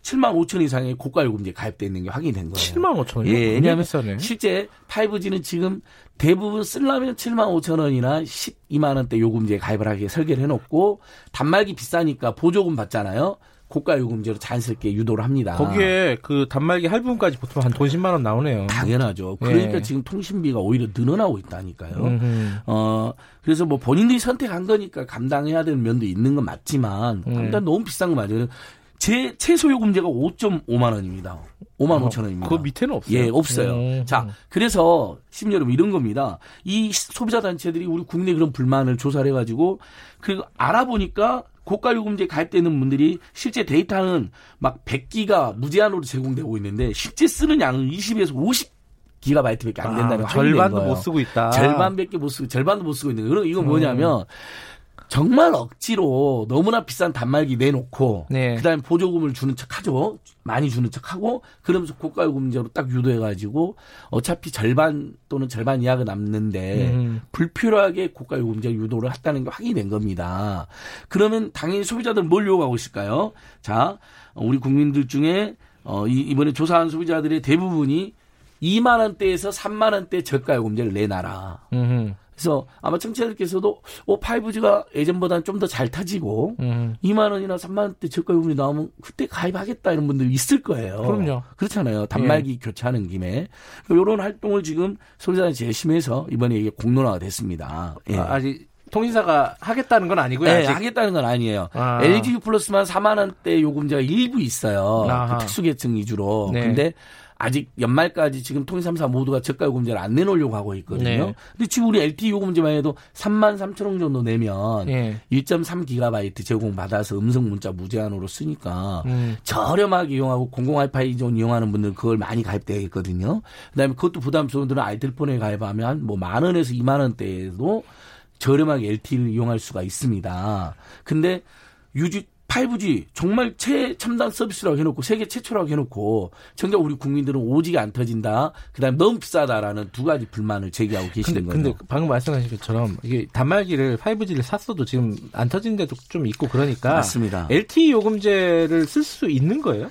7만 5천 이상의 고가 요금제 가입돼 있는 게 확인이 된 거예요. 7만 5천이요? 예, 왜냐하면. 실제 5G는 지금 대부분 쓰려면 7만 5천 원이나 12만 원대 요금제에 가입을 하게 설계를 해놓고 단말기 비싸니까 보조금 받잖아요. 고가 요금제로 자연스럽게 유도를 합니다. 거기에 그 단말기 할부금까지 보통 한 돈 10만 원 나오네요. 당연하죠. 그러니까 예. 지금 통신비가 오히려 늘어나고 있다니까요. 음흠. 어 그래서 뭐 본인들이 선택한 거니까 감당해야 되는 면도 있는 건 맞지만 음. 일단 너무 비싼 거 맞아요. 제 최소 요금제가 5.5만 원입니다. 5만 어, 5천 원입니다. 그 밑에는 없어요. 예, 없어요. 음. 자, 그래서 심리 여러분 이런 겁니다. 이 소비자 단체들이 우리 국내 그런 불만을 조사를 해가지고 그 알아보니까 고가 요금제 가입되는 분들이 실제 데이터는 막 100기가 무제한으로 제공되고 있는데 실제 쓰는 양은 20에서 50 기가바이트밖에 안 된다는 아, 절반도 못 쓰고 있다. 절반밖에 못 쓰고 절반도 못 쓰고 있는 거예요. 이건 뭐냐면 음. 정말 억지로 너무나 비싼 단말기 내놓고 네. 그다음에 보조금을 주는 척하죠. 많이 주는 척하고 그러면서 고가 요금제로 딱 유도해가지고 어차피 절반 또는 절반 이하가 남는데 음. 불필요하게 고가 요금제 유도를 했다는 게 확인된 겁니다. 그러면 당연히 소비자들은 뭘 요구하고 있을까요? 자, 우리 국민들 중에 어, 이번에 조사한 소비자들의 대부분이 2만 원대에서 3만 원대 저가 요금제를 내놔라. 음. 그래서 아마 청취자들께서도 오 5G가 예전보다는 좀 더 잘 타지고 음. 2만 원이나 3만 원대 저가 요금이 나오면 그때 가입하겠다 이런 분들 있을 거예요. 그럼요. 그렇잖아요. 단말기 예. 교체하는 김에 이런 활동을 지금 소비자단체 열심히 해서 이번에 이게 공론화가 됐습니다. 예. 아, 아직 통신사가 하겠다는 건 아니고요. 네. 하겠다는 건 아니에요. 아. LG 플러스만 4만 원대 요금제가 일부 있어요. 그 특수계층 위주로. 네. 근데 아직 연말까지 지금 통신삼사 모두가 저가 요금제를 안 내놓으려고 하고 있거든요. 네. 근데 지금 우리 LTE 요금제만 해도 3만 3천 원 정도 내면 네. 1.3 기가바이트 제공 받아서 음성 문자 무제한으로 쓰니까 음. 저렴하게 이용하고 공공 와이파이 좀 이용하는 분들 그걸 많이 가입되겠거든요. 그다음에 그것도 부담스러운 분들은 아이들폰에 가입하면 뭐 만 원에서 2만 원대에도 저렴하게 LTE를 이용할 수가 있습니다. 근데 유지 5G 정말 최첨단 서비스라고 해놓고 세계 최초라고 해놓고 정작 우리 국민들은 오지가 안 터진다. 그다음에 너무 비싸다라는 두 가지 불만을 제기하고 계시는 거예요. 근데 방금 말씀하신 것처럼 이게 단말기를 5G를 샀어도 지금 안 터진 데도 좀 있고 그러니까 맞습니다. LTE 요금제를 쓸 수 있는 거예요?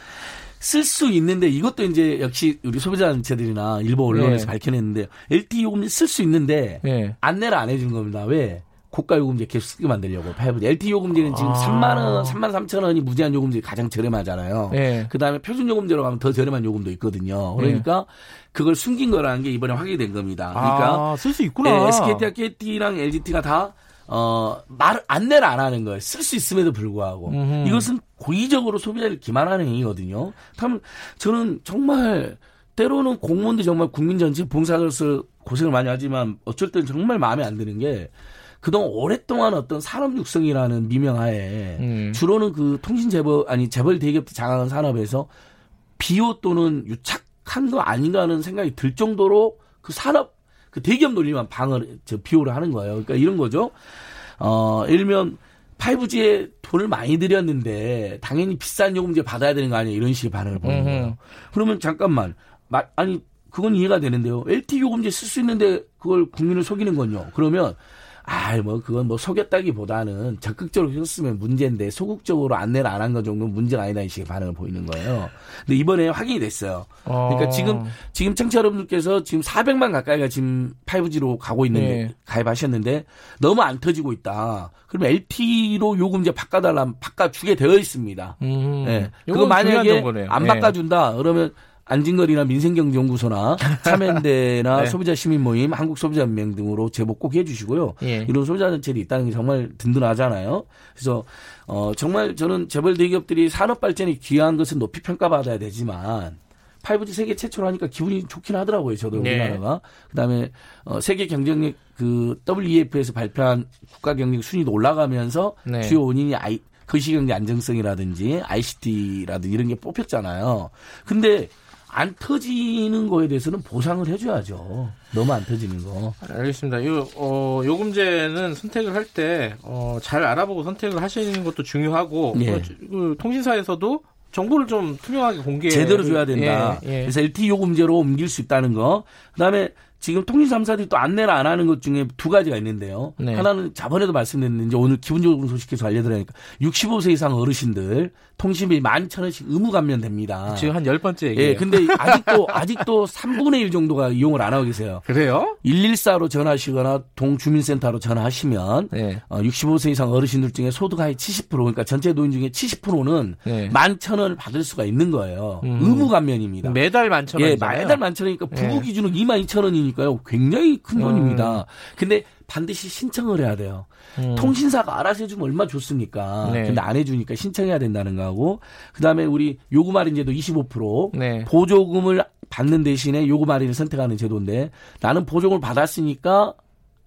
쓸수 있는데 이것도 이제 역시 우리 소비자 단체들이나 일부 언론에서 네. 밝혀냈는데 LTE 요금제 쓸수 있는데 네. 안내를 안 해준 겁니다. 왜? 고가 요금제 계속 쓰게 만들려고 5G. LTE 요금제는 지금 아. 3만 원, 3만 3천 원이 무제한 요금제 가장 저렴하잖아요. 네. 그다음에 표준 요금제로 가면 더 저렴한 요금도 있거든요. 그러니까 네. 그걸 숨긴 거라는 게 이번에 확인된 겁니다. 그러니까 아, 쓸수 있구나. 네, SKT와 KT랑 LGT가 다 어, 말, 안내를 안 하는 거예요. 쓸 수 있음에도 불구하고. 음흠. 이것은 고의적으로 소비자를 기만하는 행위거든요. 참, 저는 정말, 때로는 공무원들 정말 국민 전체 봉사자로서 고생을 많이 하지만 어쩔 때는 정말 마음에 안 드는 게 그동안 오랫동안 어떤 산업 육성이라는 미명하에 음. 주로는 그 통신 재벌 아니 재벌 대기업들 장악한 산업에서 비호 또는 유착한 거 아닌가 하는 생각이 들 정도로 그 산업 그 대기업 논리만 방을 저 비호를 하는 거예요. 그러니까 이런 거죠. 어, 예를 들면 5G에 돈을 많이 들였는데 당연히 비싼 요금제 받아야 되는 거 아니야 이런 식의 반응을 보이는 거예요. 그러면 잠깐만 아니 그건 이해가 되는데요. LTE 요금제 쓸 수 있는데 그걸 국민을 속이는 건요. 그러면 아, 뭐 그건 뭐 속였다기보다는 적극적으로 했으면 문제인데 소극적으로 안내를 안 한 것 정도는 문제가 아니다 이 식의 반응을 보이는 거예요. 근데 이번에 확인이 됐어요. 그러니까 어. 지금 지금 청취자 여러분들께서 지금 400만 가까이가 지금 5G로 가고 있는데 네. 가입하셨는데 너무 안 터지고 있다. 그러면 LTE로 요금제 바꿔달라면 바꿔주게 되어 있습니다. 음. 네. 그거 만약에 안 네. 바꿔준다 그러면 안진걸이나 민생경제연구소나 참여연대나 네. 소비자 시민 모임, 한국 소비자 연맹 등으로 제보 꼭 해주시고요. 예. 이런 소비자 단체들이 있다는 게 정말 든든하잖아요. 그래서 어 정말 저는 재벌 대기업들이 산업 발전이 귀한 것은 높이 평가받아야 되지만 5G 세계 최초로 하니까 기분이 좋긴 하더라고요. 저도 네. 우리나라가. 그다음에 어 세계 경쟁력 그 WEF에서 발표한 국가 경쟁 순위도 올라가면서 네. 주요 원인이 아이 거시경제 안정성이라든지 ICT라든지 이런 게 뽑혔잖아요. 근데 안 터지는 거에 대해서는 보상을 해줘야죠. 너무 안 터지는 거. 알겠습니다. 이 어, 요금제는 선택을 할 때, 어, 잘 알아보고 선택을 하시는 것도 중요하고, 예. 어, 그 통신사에서도 정보를 좀 투명하게 공개 제대로 줘야 된다. 예, 예. 그래서 LTE 요금제로 옮길 수 있다는 거. 그다음에 지금 통신 3사들이 또 안내를 안 하는 것 중에 두 가지가 있는데요. 네. 하나는 자번에도 말씀드렸는데 오늘 기본적으로 소식해서 알려드리니까 65세 이상 어르신들 통신비 11,000원씩 의무 감면됩니다. 지금 한 열 번째 얘기예요. 예, 근데 아직도 아직도 3분의 1 정도가 이용을 안 하고 계세요. 그래요? 114로 전화하시거나 동주민센터로 전화하시면 네. 어, 65세 이상 어르신들 중에 소득 하위 70% 그러니까 전체 노인 중에 70%는 네. 11,000원을 받을 수가 있는 거예요. 음. 의무 감면입니다. 매달 11,000원. 예, 매달 11,000원이니까 부부 예. 기준으로 22,000원이니까요. 굉장히 큰 음. 돈입니다. 근데 반드시 신청을 해야 돼요. 음. 통신사가 알아서 해주면 얼마 좋습니까? 네. 근데 안 해주니까 신청해야 된다는 거하고, 그 다음에 우리 요금 할인 제도 25%, 네. 보조금을 받는 대신에 요금 할인을 선택하는 제도인데, 나는 보조금을 받았으니까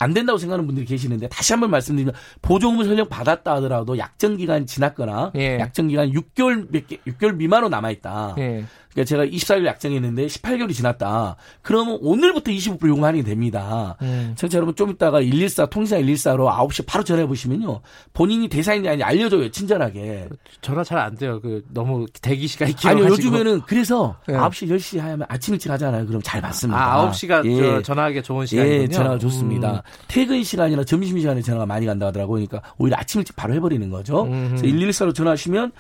안 된다고 생각하는 분들이 계시는데 다시 한번 말씀드리면 보조금을 설령 받았다 하더라도 약정 기간이 지났거나 예. 약정 기간 6개월 몇 개, 6개월 미만으로 남아 있다. 예. 그러니까 제가 24일 약정했는데 18개월이 지났다. 그러면 오늘부터 25% 요금 할인이 됩니다. 음. 청취자 여러분 좀 이따가 114 통신사 114로 9시 바로 전화해 보시면요. 본인이 대사인지 아닌지 알려줘요. 친절하게. 전화 잘 안 돼요. 그 너무 대기 시간이 길어 아니요. 요즘에는 그래서 네. 9시 10시 하면 아침 일찍 하잖아요. 그럼 잘 받습니다. 아, 9시가 예. 전화하기 좋은 시간이군요. 예, 전화가 좋습니다. 음. 퇴근 시간이나 점심 시간에 전화가 많이 간다 하더라고요. 그러니까 오히려 아침 일찍 바로 해버리는 거죠. 음. 그래서 114로 전화하시면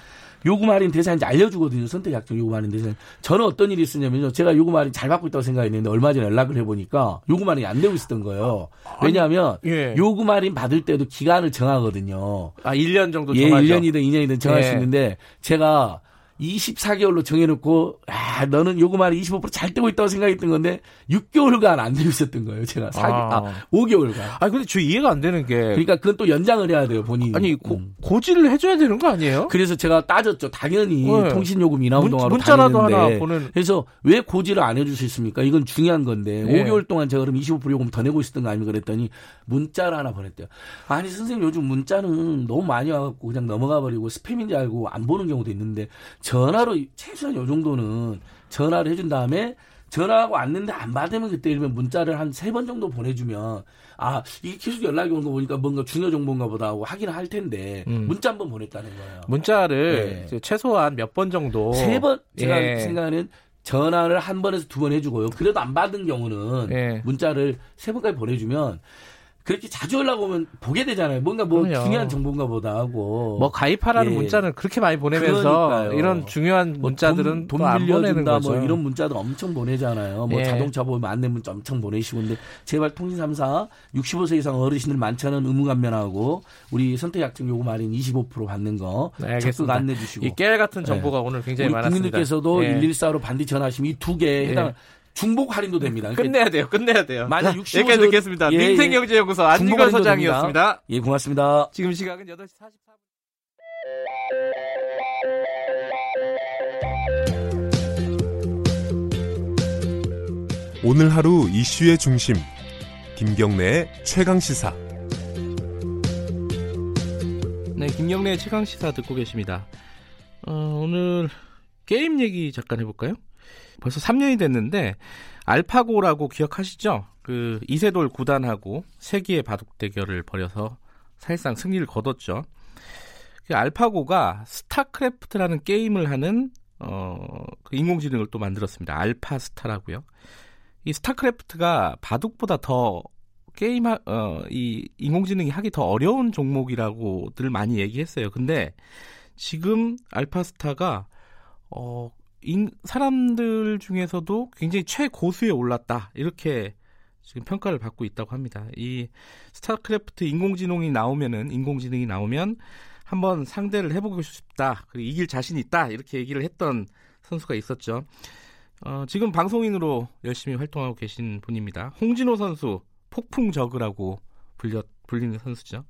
요금 할인 대상인지 알려주거든요. 선택 약정 요금 할인 대상. 저는 어떤 일이 있었냐면요. 제가 요금 할인 잘 받고 있다고 생각했는데 얼마 전에 연락을 해보니까 요금 할인이 안 되고 있었던 거예요. 왜냐하면 예. 요금 할인 받을 때도 기간을 정하거든요. 아, 1년 정도 정하죠? 예, 1년이든 2년이든 정할 예. 수 있는데 제가 24개월로 정해놓고 아 너는 요금할인 25%잘 떼고 있다고 생각했던 건데 6개월간 안 되고 있었던 거예요. 제가 4, 아. 아 5개월간. 아 근데 저 이해가 안 되는 게 그러니까 그건 또 연장을 해야 돼요 본인이. 아니 고, 음. 고지를 해줘야 되는 거 아니에요? 그래서 제가 따졌죠. 당연히 네. 통신 요금 인하 운동하러 문자라도 하나 보는. 그래서 왜 고지를 안 해줄 수 있습니까? 이건 중요한 건데 네. 5개월 동안 제가 그럼 25% 요금 더 내고 있었던 거 아니면 그랬더니 문자를 하나 보냈대요. 아니 선생님 요즘 문자는 너무 많이 와갖고 그냥 넘어가 버리고 스팸인지 알고 안 보는 경우도 있는데 전화로 최소한 요 정도는 전화를 해준 다음에 전화하고 왔는데 안 받으면 그때 이러면 문자를 한 세 번 정도 보내주면 아 이게 계속 연락이 온 거 보니까 뭔가 중요 정보인가 보다 하고 확인을 할 텐데 음. 문자 한 번 보냈다는 거예요. 문자를 네. 최소한 몇 번 정도 세 번 제가 예. 생각하는 전화를 한 번에서 두 번 해주고요. 그래도 안 받은 경우는 예. 문자를 세 번까지 보내주면 그렇게 자주 연락 오면 보게 되잖아요. 뭔가 뭐 그럼요. 중요한 정보인가 보다 하고. 뭐 가입하라는 예. 문자는 그렇게 많이 보내면서 그러니까요. 이런 중요한 뭐 문자들은 돈, 돈 빌려준다 뭐 이런 문자도 엄청 보내잖아요. 뭐 예. 자동차 보면 안내 문자 엄청 보내시고 근데 제발 통신 3사 65세 이상 어르신들 많잖은 의무 감면하고 우리 선택 약정 요금 할인 25% 받는 거 네, 적극 안내 주시고. 이 깨알 같은 정보가 네. 오늘 굉장히 많았습니다. 국민들께서도 예. 114로 반드시 전화하시면 이 두 개 해당 예. 중복 할인도 됩니다. 끝내야 돼요. 끝내야 돼요. 만약 65세 여기까지 듣겠습니다. 예, 민생경제연구소 예. 안지걸 소장이었습니다. 예, 고맙습니다. 지금 시각은 8시 44분. 오늘 하루 이슈의 중심 김경래의 최강 시사. 네, 김경래의 최강 시사 듣고 계십니다. 어, 오늘 게임 얘기 잠깐 해볼까요? 벌써 3년이 됐는데 알파고라고 기억하시죠? 그 이세돌 구단하고 세기의 바둑 대결을 벌여서 사실상 승리를 거뒀죠. 그 알파고가 스타크래프트라는 게임을 하는 어, 그 인공지능을 또 만들었습니다. 알파스타라고요. 이 스타크래프트가 바둑보다 더 게임 어, 이 인공지능이 하기 더 어려운 종목이라고들 많이 얘기했어요. 근데 지금 알파스타가 어, 인, 사람들 중에서도 굉장히 최고수에 올랐다. 이렇게 지금 평가를 받고 있다고 합니다. 이 스타크래프트 인공지능이 나오면은 인공지능이 나오면 한번 상대를 해보고 싶다. 그리고 이길 자신이 있다. 이렇게 얘기를 했던 선수가 있었죠. 어, 지금 방송인으로 열심히 활동하고 계신 분입니다. 홍진호 선수 폭풍 저그라고 불려 불리는 선수죠.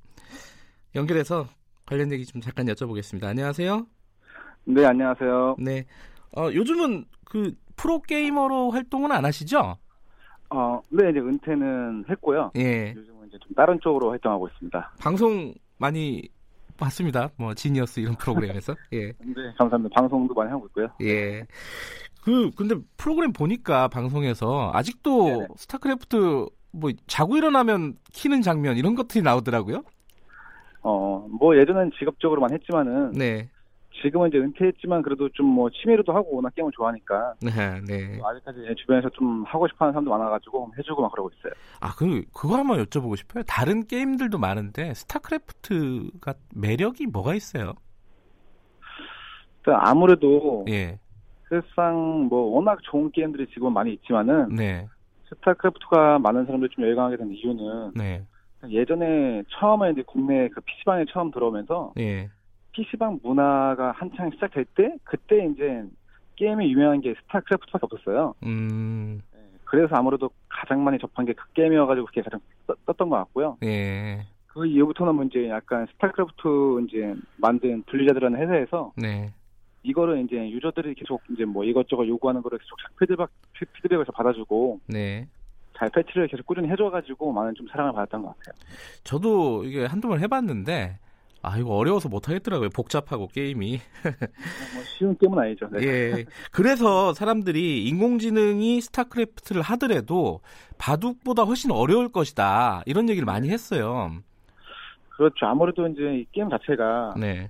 연결해서 관련 얘기 좀 잠깐 여쭤보겠습니다. 안녕하세요. 네, 안녕하세요. 네. 어, 요즘은 그 프로 게이머로 활동은 안 하시죠? 어, 네, 이제 은퇴는 했고요. 예. 요즘은 이제 좀 다른 쪽으로 활동하고 있습니다. 방송 많이 봤습니다. 뭐 지니어스 이런 프로그램에서. 예. 네, 감사합니다. 방송도 많이 하고 있고요. 예. 그 근데 프로그램 보니까 방송에서 아직도 네네. 스타크래프트 뭐 자고 일어나면 키는 장면 이런 것들이 나오더라고요. 어, 뭐 예전엔 직업적으로만 했지만은 네. 지금은 이제 은퇴했지만 그래도 좀 뭐 취미로도 하고 워낙 게임을 좋아하니까. 네, 네. 아직까지 주변에서 좀 하고 싶어하는 사람도 많아가지고 해주고 막 그러고 있어요. 아, 그 그거 한번 여쭤보고 싶어요. 다른 게임들도 많은데 스타크래프트가 매력이 뭐가 있어요? 아무래도 예. 사실상 뭐 워낙 좋은 게임들이 지금 많이 있지만은 네. 스타크래프트가 많은 사람들이 좀 열광하게 된 이유는 네. 예전에 처음에 이제 국내 그 PC방에 처음 들어오면서 예. PC방 문화가 한창 시작될 때 그때 이제 게임이 유명한 게 스타크래프트밖에 없었어요. 음. 네, 그래서 아무래도 가장 많이 접한 게 그 게임이어가지고 그게 가장 떴 던 것 같고요. 예. 그 이후부터는 뭐 이제 약간 스타크래프트 이제 만든 분리자들라는 회사에서 네. 이거를 이제 유저들이 계속 이제 뭐 이것저것 요구하는 거를 계속 피드백 피드백을 받아주고 네. 잘 패치를 계속 꾸준히 해줘가지고 많은 좀 사랑을 받았던 것 같아요. 저도 이게 한두 번 해봤는데 아 이거 어려워서 못 하겠더라고요. 복잡하고 게임이. 뭐 쉬운 게임은 아니죠. 네. 예. 그래서 사람들이 인공지능이 스타크래프트를 하더라도 바둑보다 훨씬 어려울 것이다 이런 얘기를 많이 했어요. 그렇죠. 아무래도 이제 이 게임 자체가 네.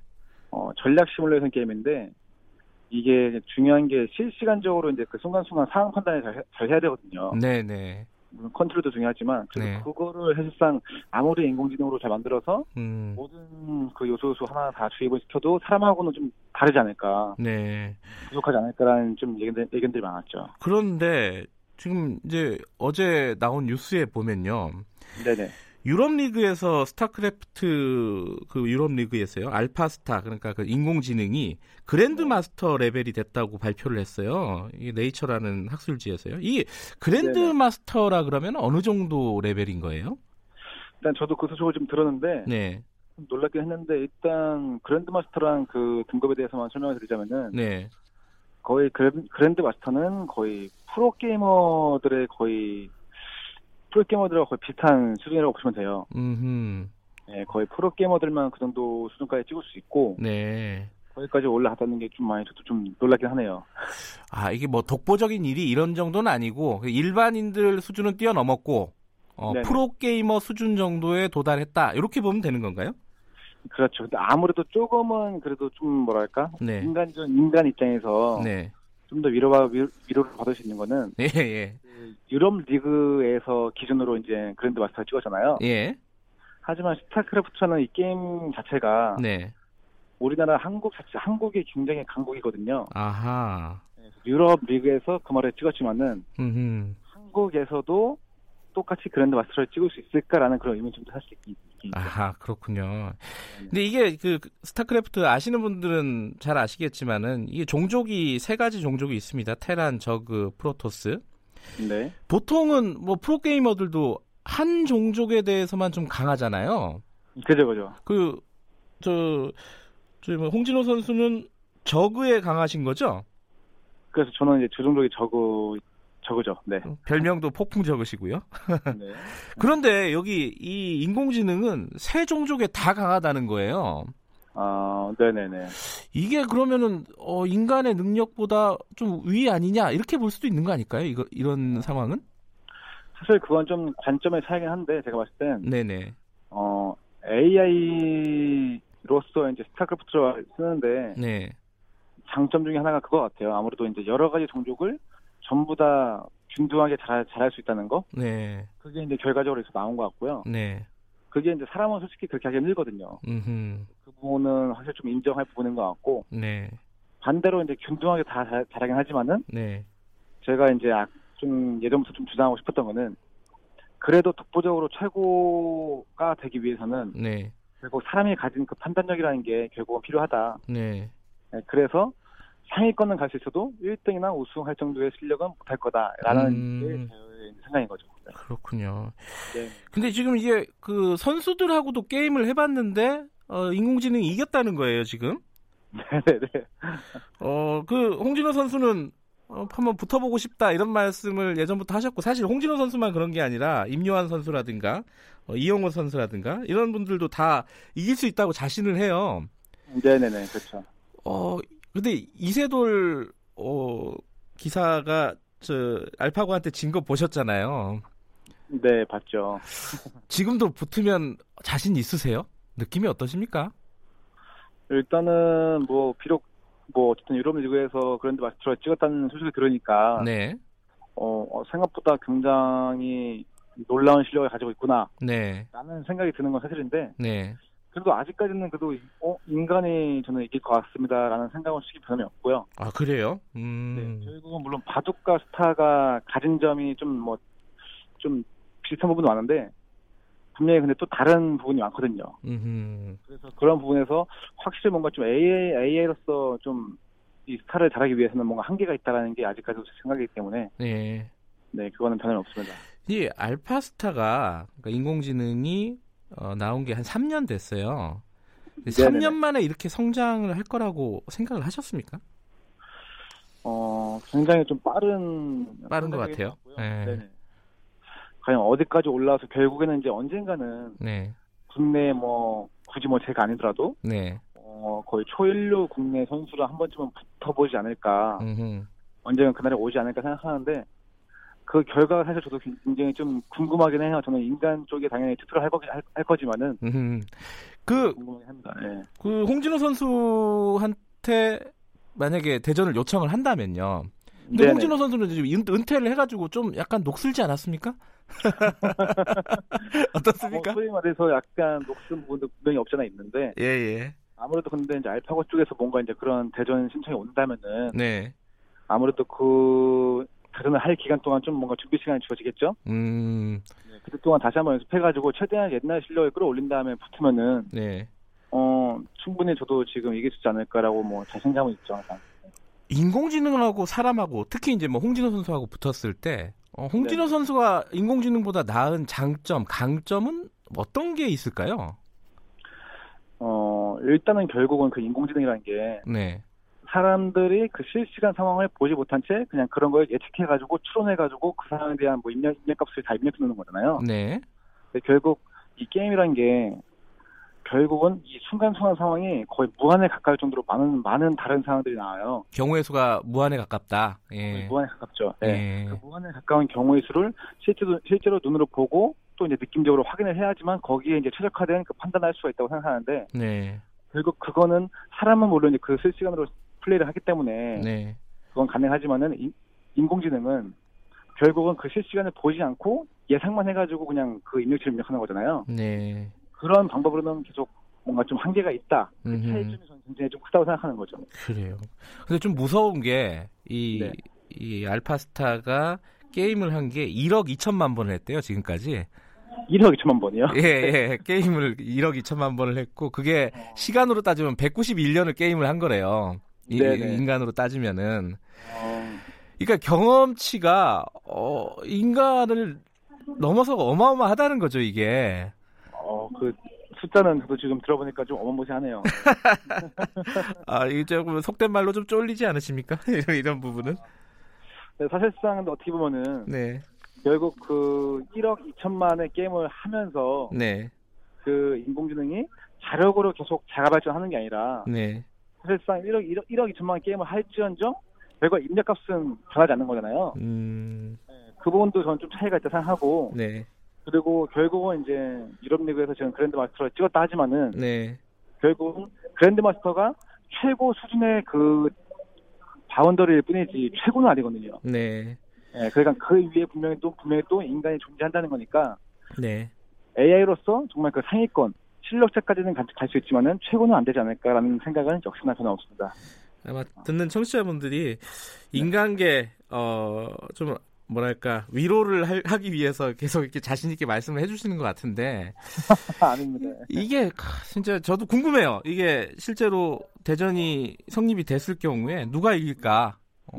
어, 전략 시뮬레이션 게임인데 이게 중요한 게 실시간적으로 이제 그 순간순간 상황 판단을 잘, 잘 해야 되거든요. 네네. 네. 물론 컨트롤도 중요하지만 네. 그거를 사실상 아무리 인공지능으로 잘 만들어서 음. 모든 그 요소 요소 하나 다 주입을 시켜도 사람하고는 좀 다르지 않을까. 네. 부족하지 않을까라는 좀 의견들, 의견들이 많았죠. 그런데 지금 이제 어제 나온 뉴스에 보면요. 네네. 유럽 리그에서 스타크래프트 그 유럽 리그에서요 알파스타 그러니까 그 인공지능이 그랜드 마스터 레벨이 됐다고 발표를 했어요. 이 네이처라는 학술지에서요. 이 그랜드 네네. 마스터라 그러면 어느 정도 레벨인 거예요? 일단 저도 그 소식을 좀 들었는데 네. 놀랍긴 했는데 일단 그랜드 마스터란 그 등급에 대해서만 설명을 드리자면은 네. 거의 그랜드 마스터는 거의 프로 게이머들의 거의 프로게이머들과 거의 비슷한 수준이라고 보시면 돼요. 음. 네, 거의 프로게이머들만 그 정도 수준까지 찍을 수 있고. 네. 거기까지 올라갔다는 게 좀 많이 저도 좀 놀라긴 하네요. 아, 이게 뭐 독보적인 일이 이런 정도는 아니고 그 일반인들 수준은 뛰어넘었고 어, 프로 게이머 수준 정도에 도달했다. 이렇게 보면 되는 건가요? 그렇죠. 근데 아무래도 조금은 그래도 좀 뭐랄까? 네. 인간적 인간 입장에서 네. 좀 더 위로가 위로를 받을 수 있는 거는 예, 예. 그 유럽 리그에서 기준으로 이제 그랜드 마스터 찍었잖아요. 예. 하지만 스타크래프트는 이 게임 자체가 네. 우리나라 한국 자체 한국이 굉장히 강국이거든요. 아하. 유럽 리그에서 그 말을 찍었지만은 음흠. 한국에서도 똑같이 그랜드 마스터를 찍을 수 있을까라는 그런 의문점도 사실 있, 있죠. 아 그렇군요. 네. 근데 이게 그 스타크래프트 아시는 분들은 잘 아시겠지만은 이게 종족이 세 가지 종족이 있습니다. 테란, 저그, 프로토스. 네. 보통은 뭐 프로게이머들도 한 종족에 대해서만 좀 강하잖아요. 그죠, 그죠. 그, 저, 저, 뭐 홍진호 선수는 저그에 강하신 거죠? 그래서 저는 이제 주 종족이 저그 적으죠. 네. 별명도 폭풍 적으시고요. 네. 그런데 여기 이 인공지능은 새 종족에 다 강하다는 거예요. 아, 네네네. 이게 그러면은 어, 인간의 능력보다 좀 위 아니냐 이렇게 볼 수도 있는 거 아닐까요? 이거 이런 상황은? 사실 그건 좀 관점의 차이긴 한데 제가 봤을 땐 네네. 어 AI로서 이제 스타크래프트를 쓰는데 네. 장점 중에 하나가 그거 같아요. 아무래도 이제 여러 가지 종족을 전부 다 균등하게 잘, 잘할 수 있다는 거. 네. 그게 이제 결과적으로 해서 나온 것 같고요. 네. 그게 이제 사람은 솔직히 그렇게 하기 힘들거든요. 음흠. 그 부분은 사실 좀 인정할 부분인 것 같고. 네. 반대로 이제 균등하게 다 잘, 잘하긴 하지만은. 네. 제가 이제 아, 좀 예전부터 좀 주장하고 싶었던 거는 그래도 독보적으로 최고가 되기 위해서는 네. 결국 사람이 가진 그 판단력이라는 게 결국은 필요하다. 네. 네 그래서 상위권은 갈 수 있어도 1등이나 우승할 정도의 실력은 못할 거다라는 음... 게 생각인 거죠. 네. 그렇군요. 네. 근데 지금 이게 그 선수들하고도 게임을 해봤는데 어, 인공지능이 이겼다는 거예요 지금. 네네네. 어, 그 홍진호 선수는 어, 한번 붙어보고 싶다 이런 말씀을 예전부터 하셨고 사실 홍진호 선수만 그런 게 아니라 임요한 선수라든가 어, 이영호 선수라든가 이런 분들도 다 이길 수 있다고 자신을 해요. 네네네 그렇죠. 어 근데 이세돌 어, 기사가 저 알파고한테 진 거 보셨잖아요. 네, 봤죠. 지금도 붙으면 자신 있으세요? 느낌이 어떠십니까? 일단은 뭐 비록 뭐 어쨌든 유럽 리그에서 그랜드 마스터를 찍었다는 소식을 들으니까 네. 어, 어, 생각보다 굉장히 놀라운 실력을 가지고 있구나. 네. 라는 생각이 드는 건 사실인데. 네. 그래도 아직까지는 그래도 어, 인간이 저는 이길 것 같습니다라는 생각은 솔직히 변함이 없고요. 아 그래요? 음. 네, 결국은 물론 바둑과 스타가 가진 점이 좀 뭐좀 뭐, 비슷한 부분도 많은데 분명히 근데 또 다른 부분이 많거든요. 음흠. 그래서 그런 부분에서 확실히 뭔가 좀 AA AA로서 좀 이 스타를 잘하기 위해서는 뭔가 한계가 있다라는 게 아직까지도 제 생각이기 때문에 네, 네 그거는 변함이 없습니다. 이 알파스타가 그러니까 인공지능이 어, 나온 게 한 3년 됐어요. 네네네. 3년 만에 이렇게 성장을 할 거라고 생각을 하셨습니까? 어, 굉장히 좀 빠른 빠른 것 같아요. 네. 네네. 과연 어디까지 올라와서 결국에는 이제 언젠가는 네. 국내 뭐 굳이 뭐 제가 아니더라도 네. 어, 거의 초일류 국내 선수를 한 번쯤은 붙어보지 않을까. 음흠. 언젠가 그날이 오지 않을까 생각하는데 그 결과가 사실 저도 굉장히 좀 궁금하긴 해요. 저는 인간 쪽에 당연히 투표를 할, 거, 할, 할 거지만은 그, 네. 그 홍진호 선수한테 만약에 대전을 요청을 한다면요. 근데 네네. 홍진호 선수는 지금 은 퇴를 해가지고 좀 약간 녹슬지 않았습니까? 어떻습니까? 어, 소위 말해서 약간 녹슨 부분도 분명히 없잖아 있는데. 예, 예. 아무래도 근데 이제 알파고 쪽에서 뭔가 이제 그런 대전 신청이 온다면은. 네. 아무래도 그 대전을 할 기간 동안 좀 뭔가 준비 시간이 주어지겠죠? 음. 네, 그때 동안 다시 한번 연습해가지고 최대한 옛날 실력을 끌어올린 다음에 붙으면은. 네. 어, 충분히 저도 지금 이길 수 있지 않을까라고 뭐 자신감은 있죠, 항상. 인공지능하고 사람하고 특히 이제 뭐 홍진호 선수하고 붙었을 때 어, 홍진호 네. 선수가 인공지능보다 나은 장점, 강점은 어떤 게 있을까요? 어, 일단은 결국은 그 인공지능이라는 게 네. 사람들이 그 실시간 상황을 보지 못한 채 그냥 그런 걸 예측해가지고 추론해가지고 그 상황에 대한 뭐 입력, 입력값을 다 입력해 놓는 거잖아요. 네. 결국 이 게임이라는 게 결국은 이 순간순간 상황이 거의 무한에 가까울 정도로 많은 많은 다른 상황들이 나와요. 경우의 수가 무한에 가깝다. 예. 무한에 가깝죠. 예. 그 무한에 가까운 경우의 수를 실제로 실제로 눈으로 보고 또 이제 느낌적으로 확인을 해야지만 거기에 이제 최적화된 그 판단할 수가 있다고 생각하는데 네. 결국 그거는 사람은 물론 이제 그 실시간으로 플레이를 하기 때문에 네. 그건 가능하지만은 인, 인공지능은 결국은 그 실시간을 보지 않고 예상만 해가지고 그냥 그 입력치를 입력하는 거잖아요. 네. 그런 방법으로는 계속 뭔가 좀 한계가 있다. 그 차이점이 저는 굉장히 좀 크다고 생각하는 거죠. 그래요. 근데 좀 무서운 게, 이, 네. 이 알파스타가 게임을 한 게 1억 2천만 번을 했대요, 지금까지. 1억 2천만 번이요? 예, 예. 게임을 1억 2천만 번을 했고, 그게 어. 시간으로 따지면 191년을 게임을 한 거래요. 이, 인간으로 따지면은. 어. 그러니까 경험치가, 어, 인간을 넘어서 어마어마하다는 거죠, 이게. 어, 그 숫자는 저도 지금 들어보니까 좀 어마무시하네요. 아, 이게 조금 속된 말로 좀 쫄리지 않으십니까? 이런, 이런 부분은? 네, 사실상 어떻게 보면은 네. 결국 그 1억 2천만의 게임을 하면서 네. 그 인공지능이 자력으로 계속 자가 발전하는 게 아니라 네. 사실상 1억 1억, 1억 2천만 게임을 할지언정 결과 입력값은 변하지 않는 거잖아요. 음... 네, 그 부분도 저는 좀 차이가 있다 생각하고 네. 그리고 결국은 이제 유럽 리그에서 지금 그랜드 마스터를 찍었다 하지만은 네. 결국은 그랜드 마스터가 최고 수준의 그 boundary일 뿐이지 최고는 아니거든요. 네. 네, 그러니까 그 위에 분명히 또 분명히 또 인간이 존재한다는 거니까. 네. AI로서 정말 그 상위권 실력자까지는 갈 수 있지만은 최고는 안 되지 않을까라는 생각은 역시나 변화 없습니다. 아마 듣는 청취자분들이 인간계 어 좀 뭐랄까 위로를 할, 하기 위해서 계속 이렇게 자신 있게 말씀을 해주시는 것 같은데 아닙니다. 이게 진짜 저도 궁금해요. 이게 실제로 대전이 성립이 됐을 경우에 누가 이길까? 어,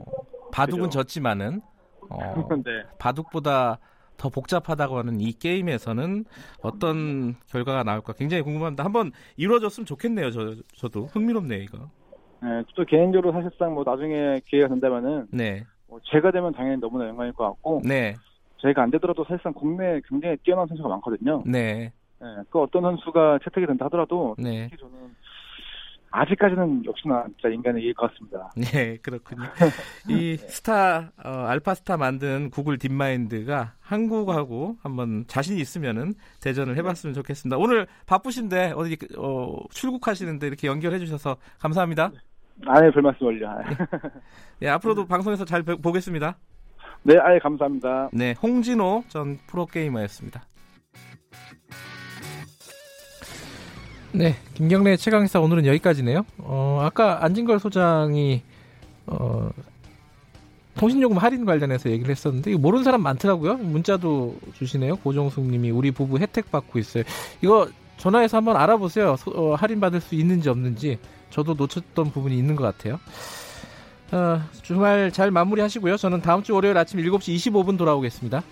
바둑은 그죠. 졌지만은 어, 네. 바둑보다 더 복잡하다고 하는 이 게임에서는 어떤 결과가 나올까 굉장히 궁금합니다. 한번 이루어졌으면 좋겠네요. 저 저도 흥미롭네요 이거. 네, 또 개인적으로 사실상 뭐 나중에 기회가 된다면은 네. 뭐 제가 되면 당연히 너무나 영광일 것 같고 네. 제가 안 되더라도 사실상 국내에 굉장히 뛰어난 선수가 많거든요. 네. 네. 그 어떤 선수가 채택이 된다 하더라도 네. 특히 저는 아직까지는 역시나 진짜 인간이 이길 것 같습니다. 네, 그렇군요. 이 스타 어, 알파 스타 만든 구글 딥마인드가 한국하고 한번 자신 있으면은 대전을 해봤으면 좋겠습니다. 오늘 바쁘신데 어디 어, 출국하시는데 이렇게 연결해 주셔서 감사합니다. 아 예 별 말씀을요. 네, 앞으로도 방송에서 잘 보겠습니다. 네, 아예 감사합니다. 네, 홍진호 전 프로게이머였습니다. 네, 김경래 최강시사 오늘은 여기까지네요. 어, 아까 안진걸 소장이 어, 통신요금 할인 관련해서 얘기를 했었는데 모르는 사람 많더라고요. 문자도 주시네요. 고정숙님이 우리 부부 혜택 받고 있어요. 이거 전화해서 한번 알아보세요. 어, 할인 받을 수 있는지 없는지 저도 놓쳤던 부분이 있는 것 같아요. 어, 주말 잘 마무리하시고요. 저는 다음 주 월요일 아침 7시 25분 돌아오겠습니다.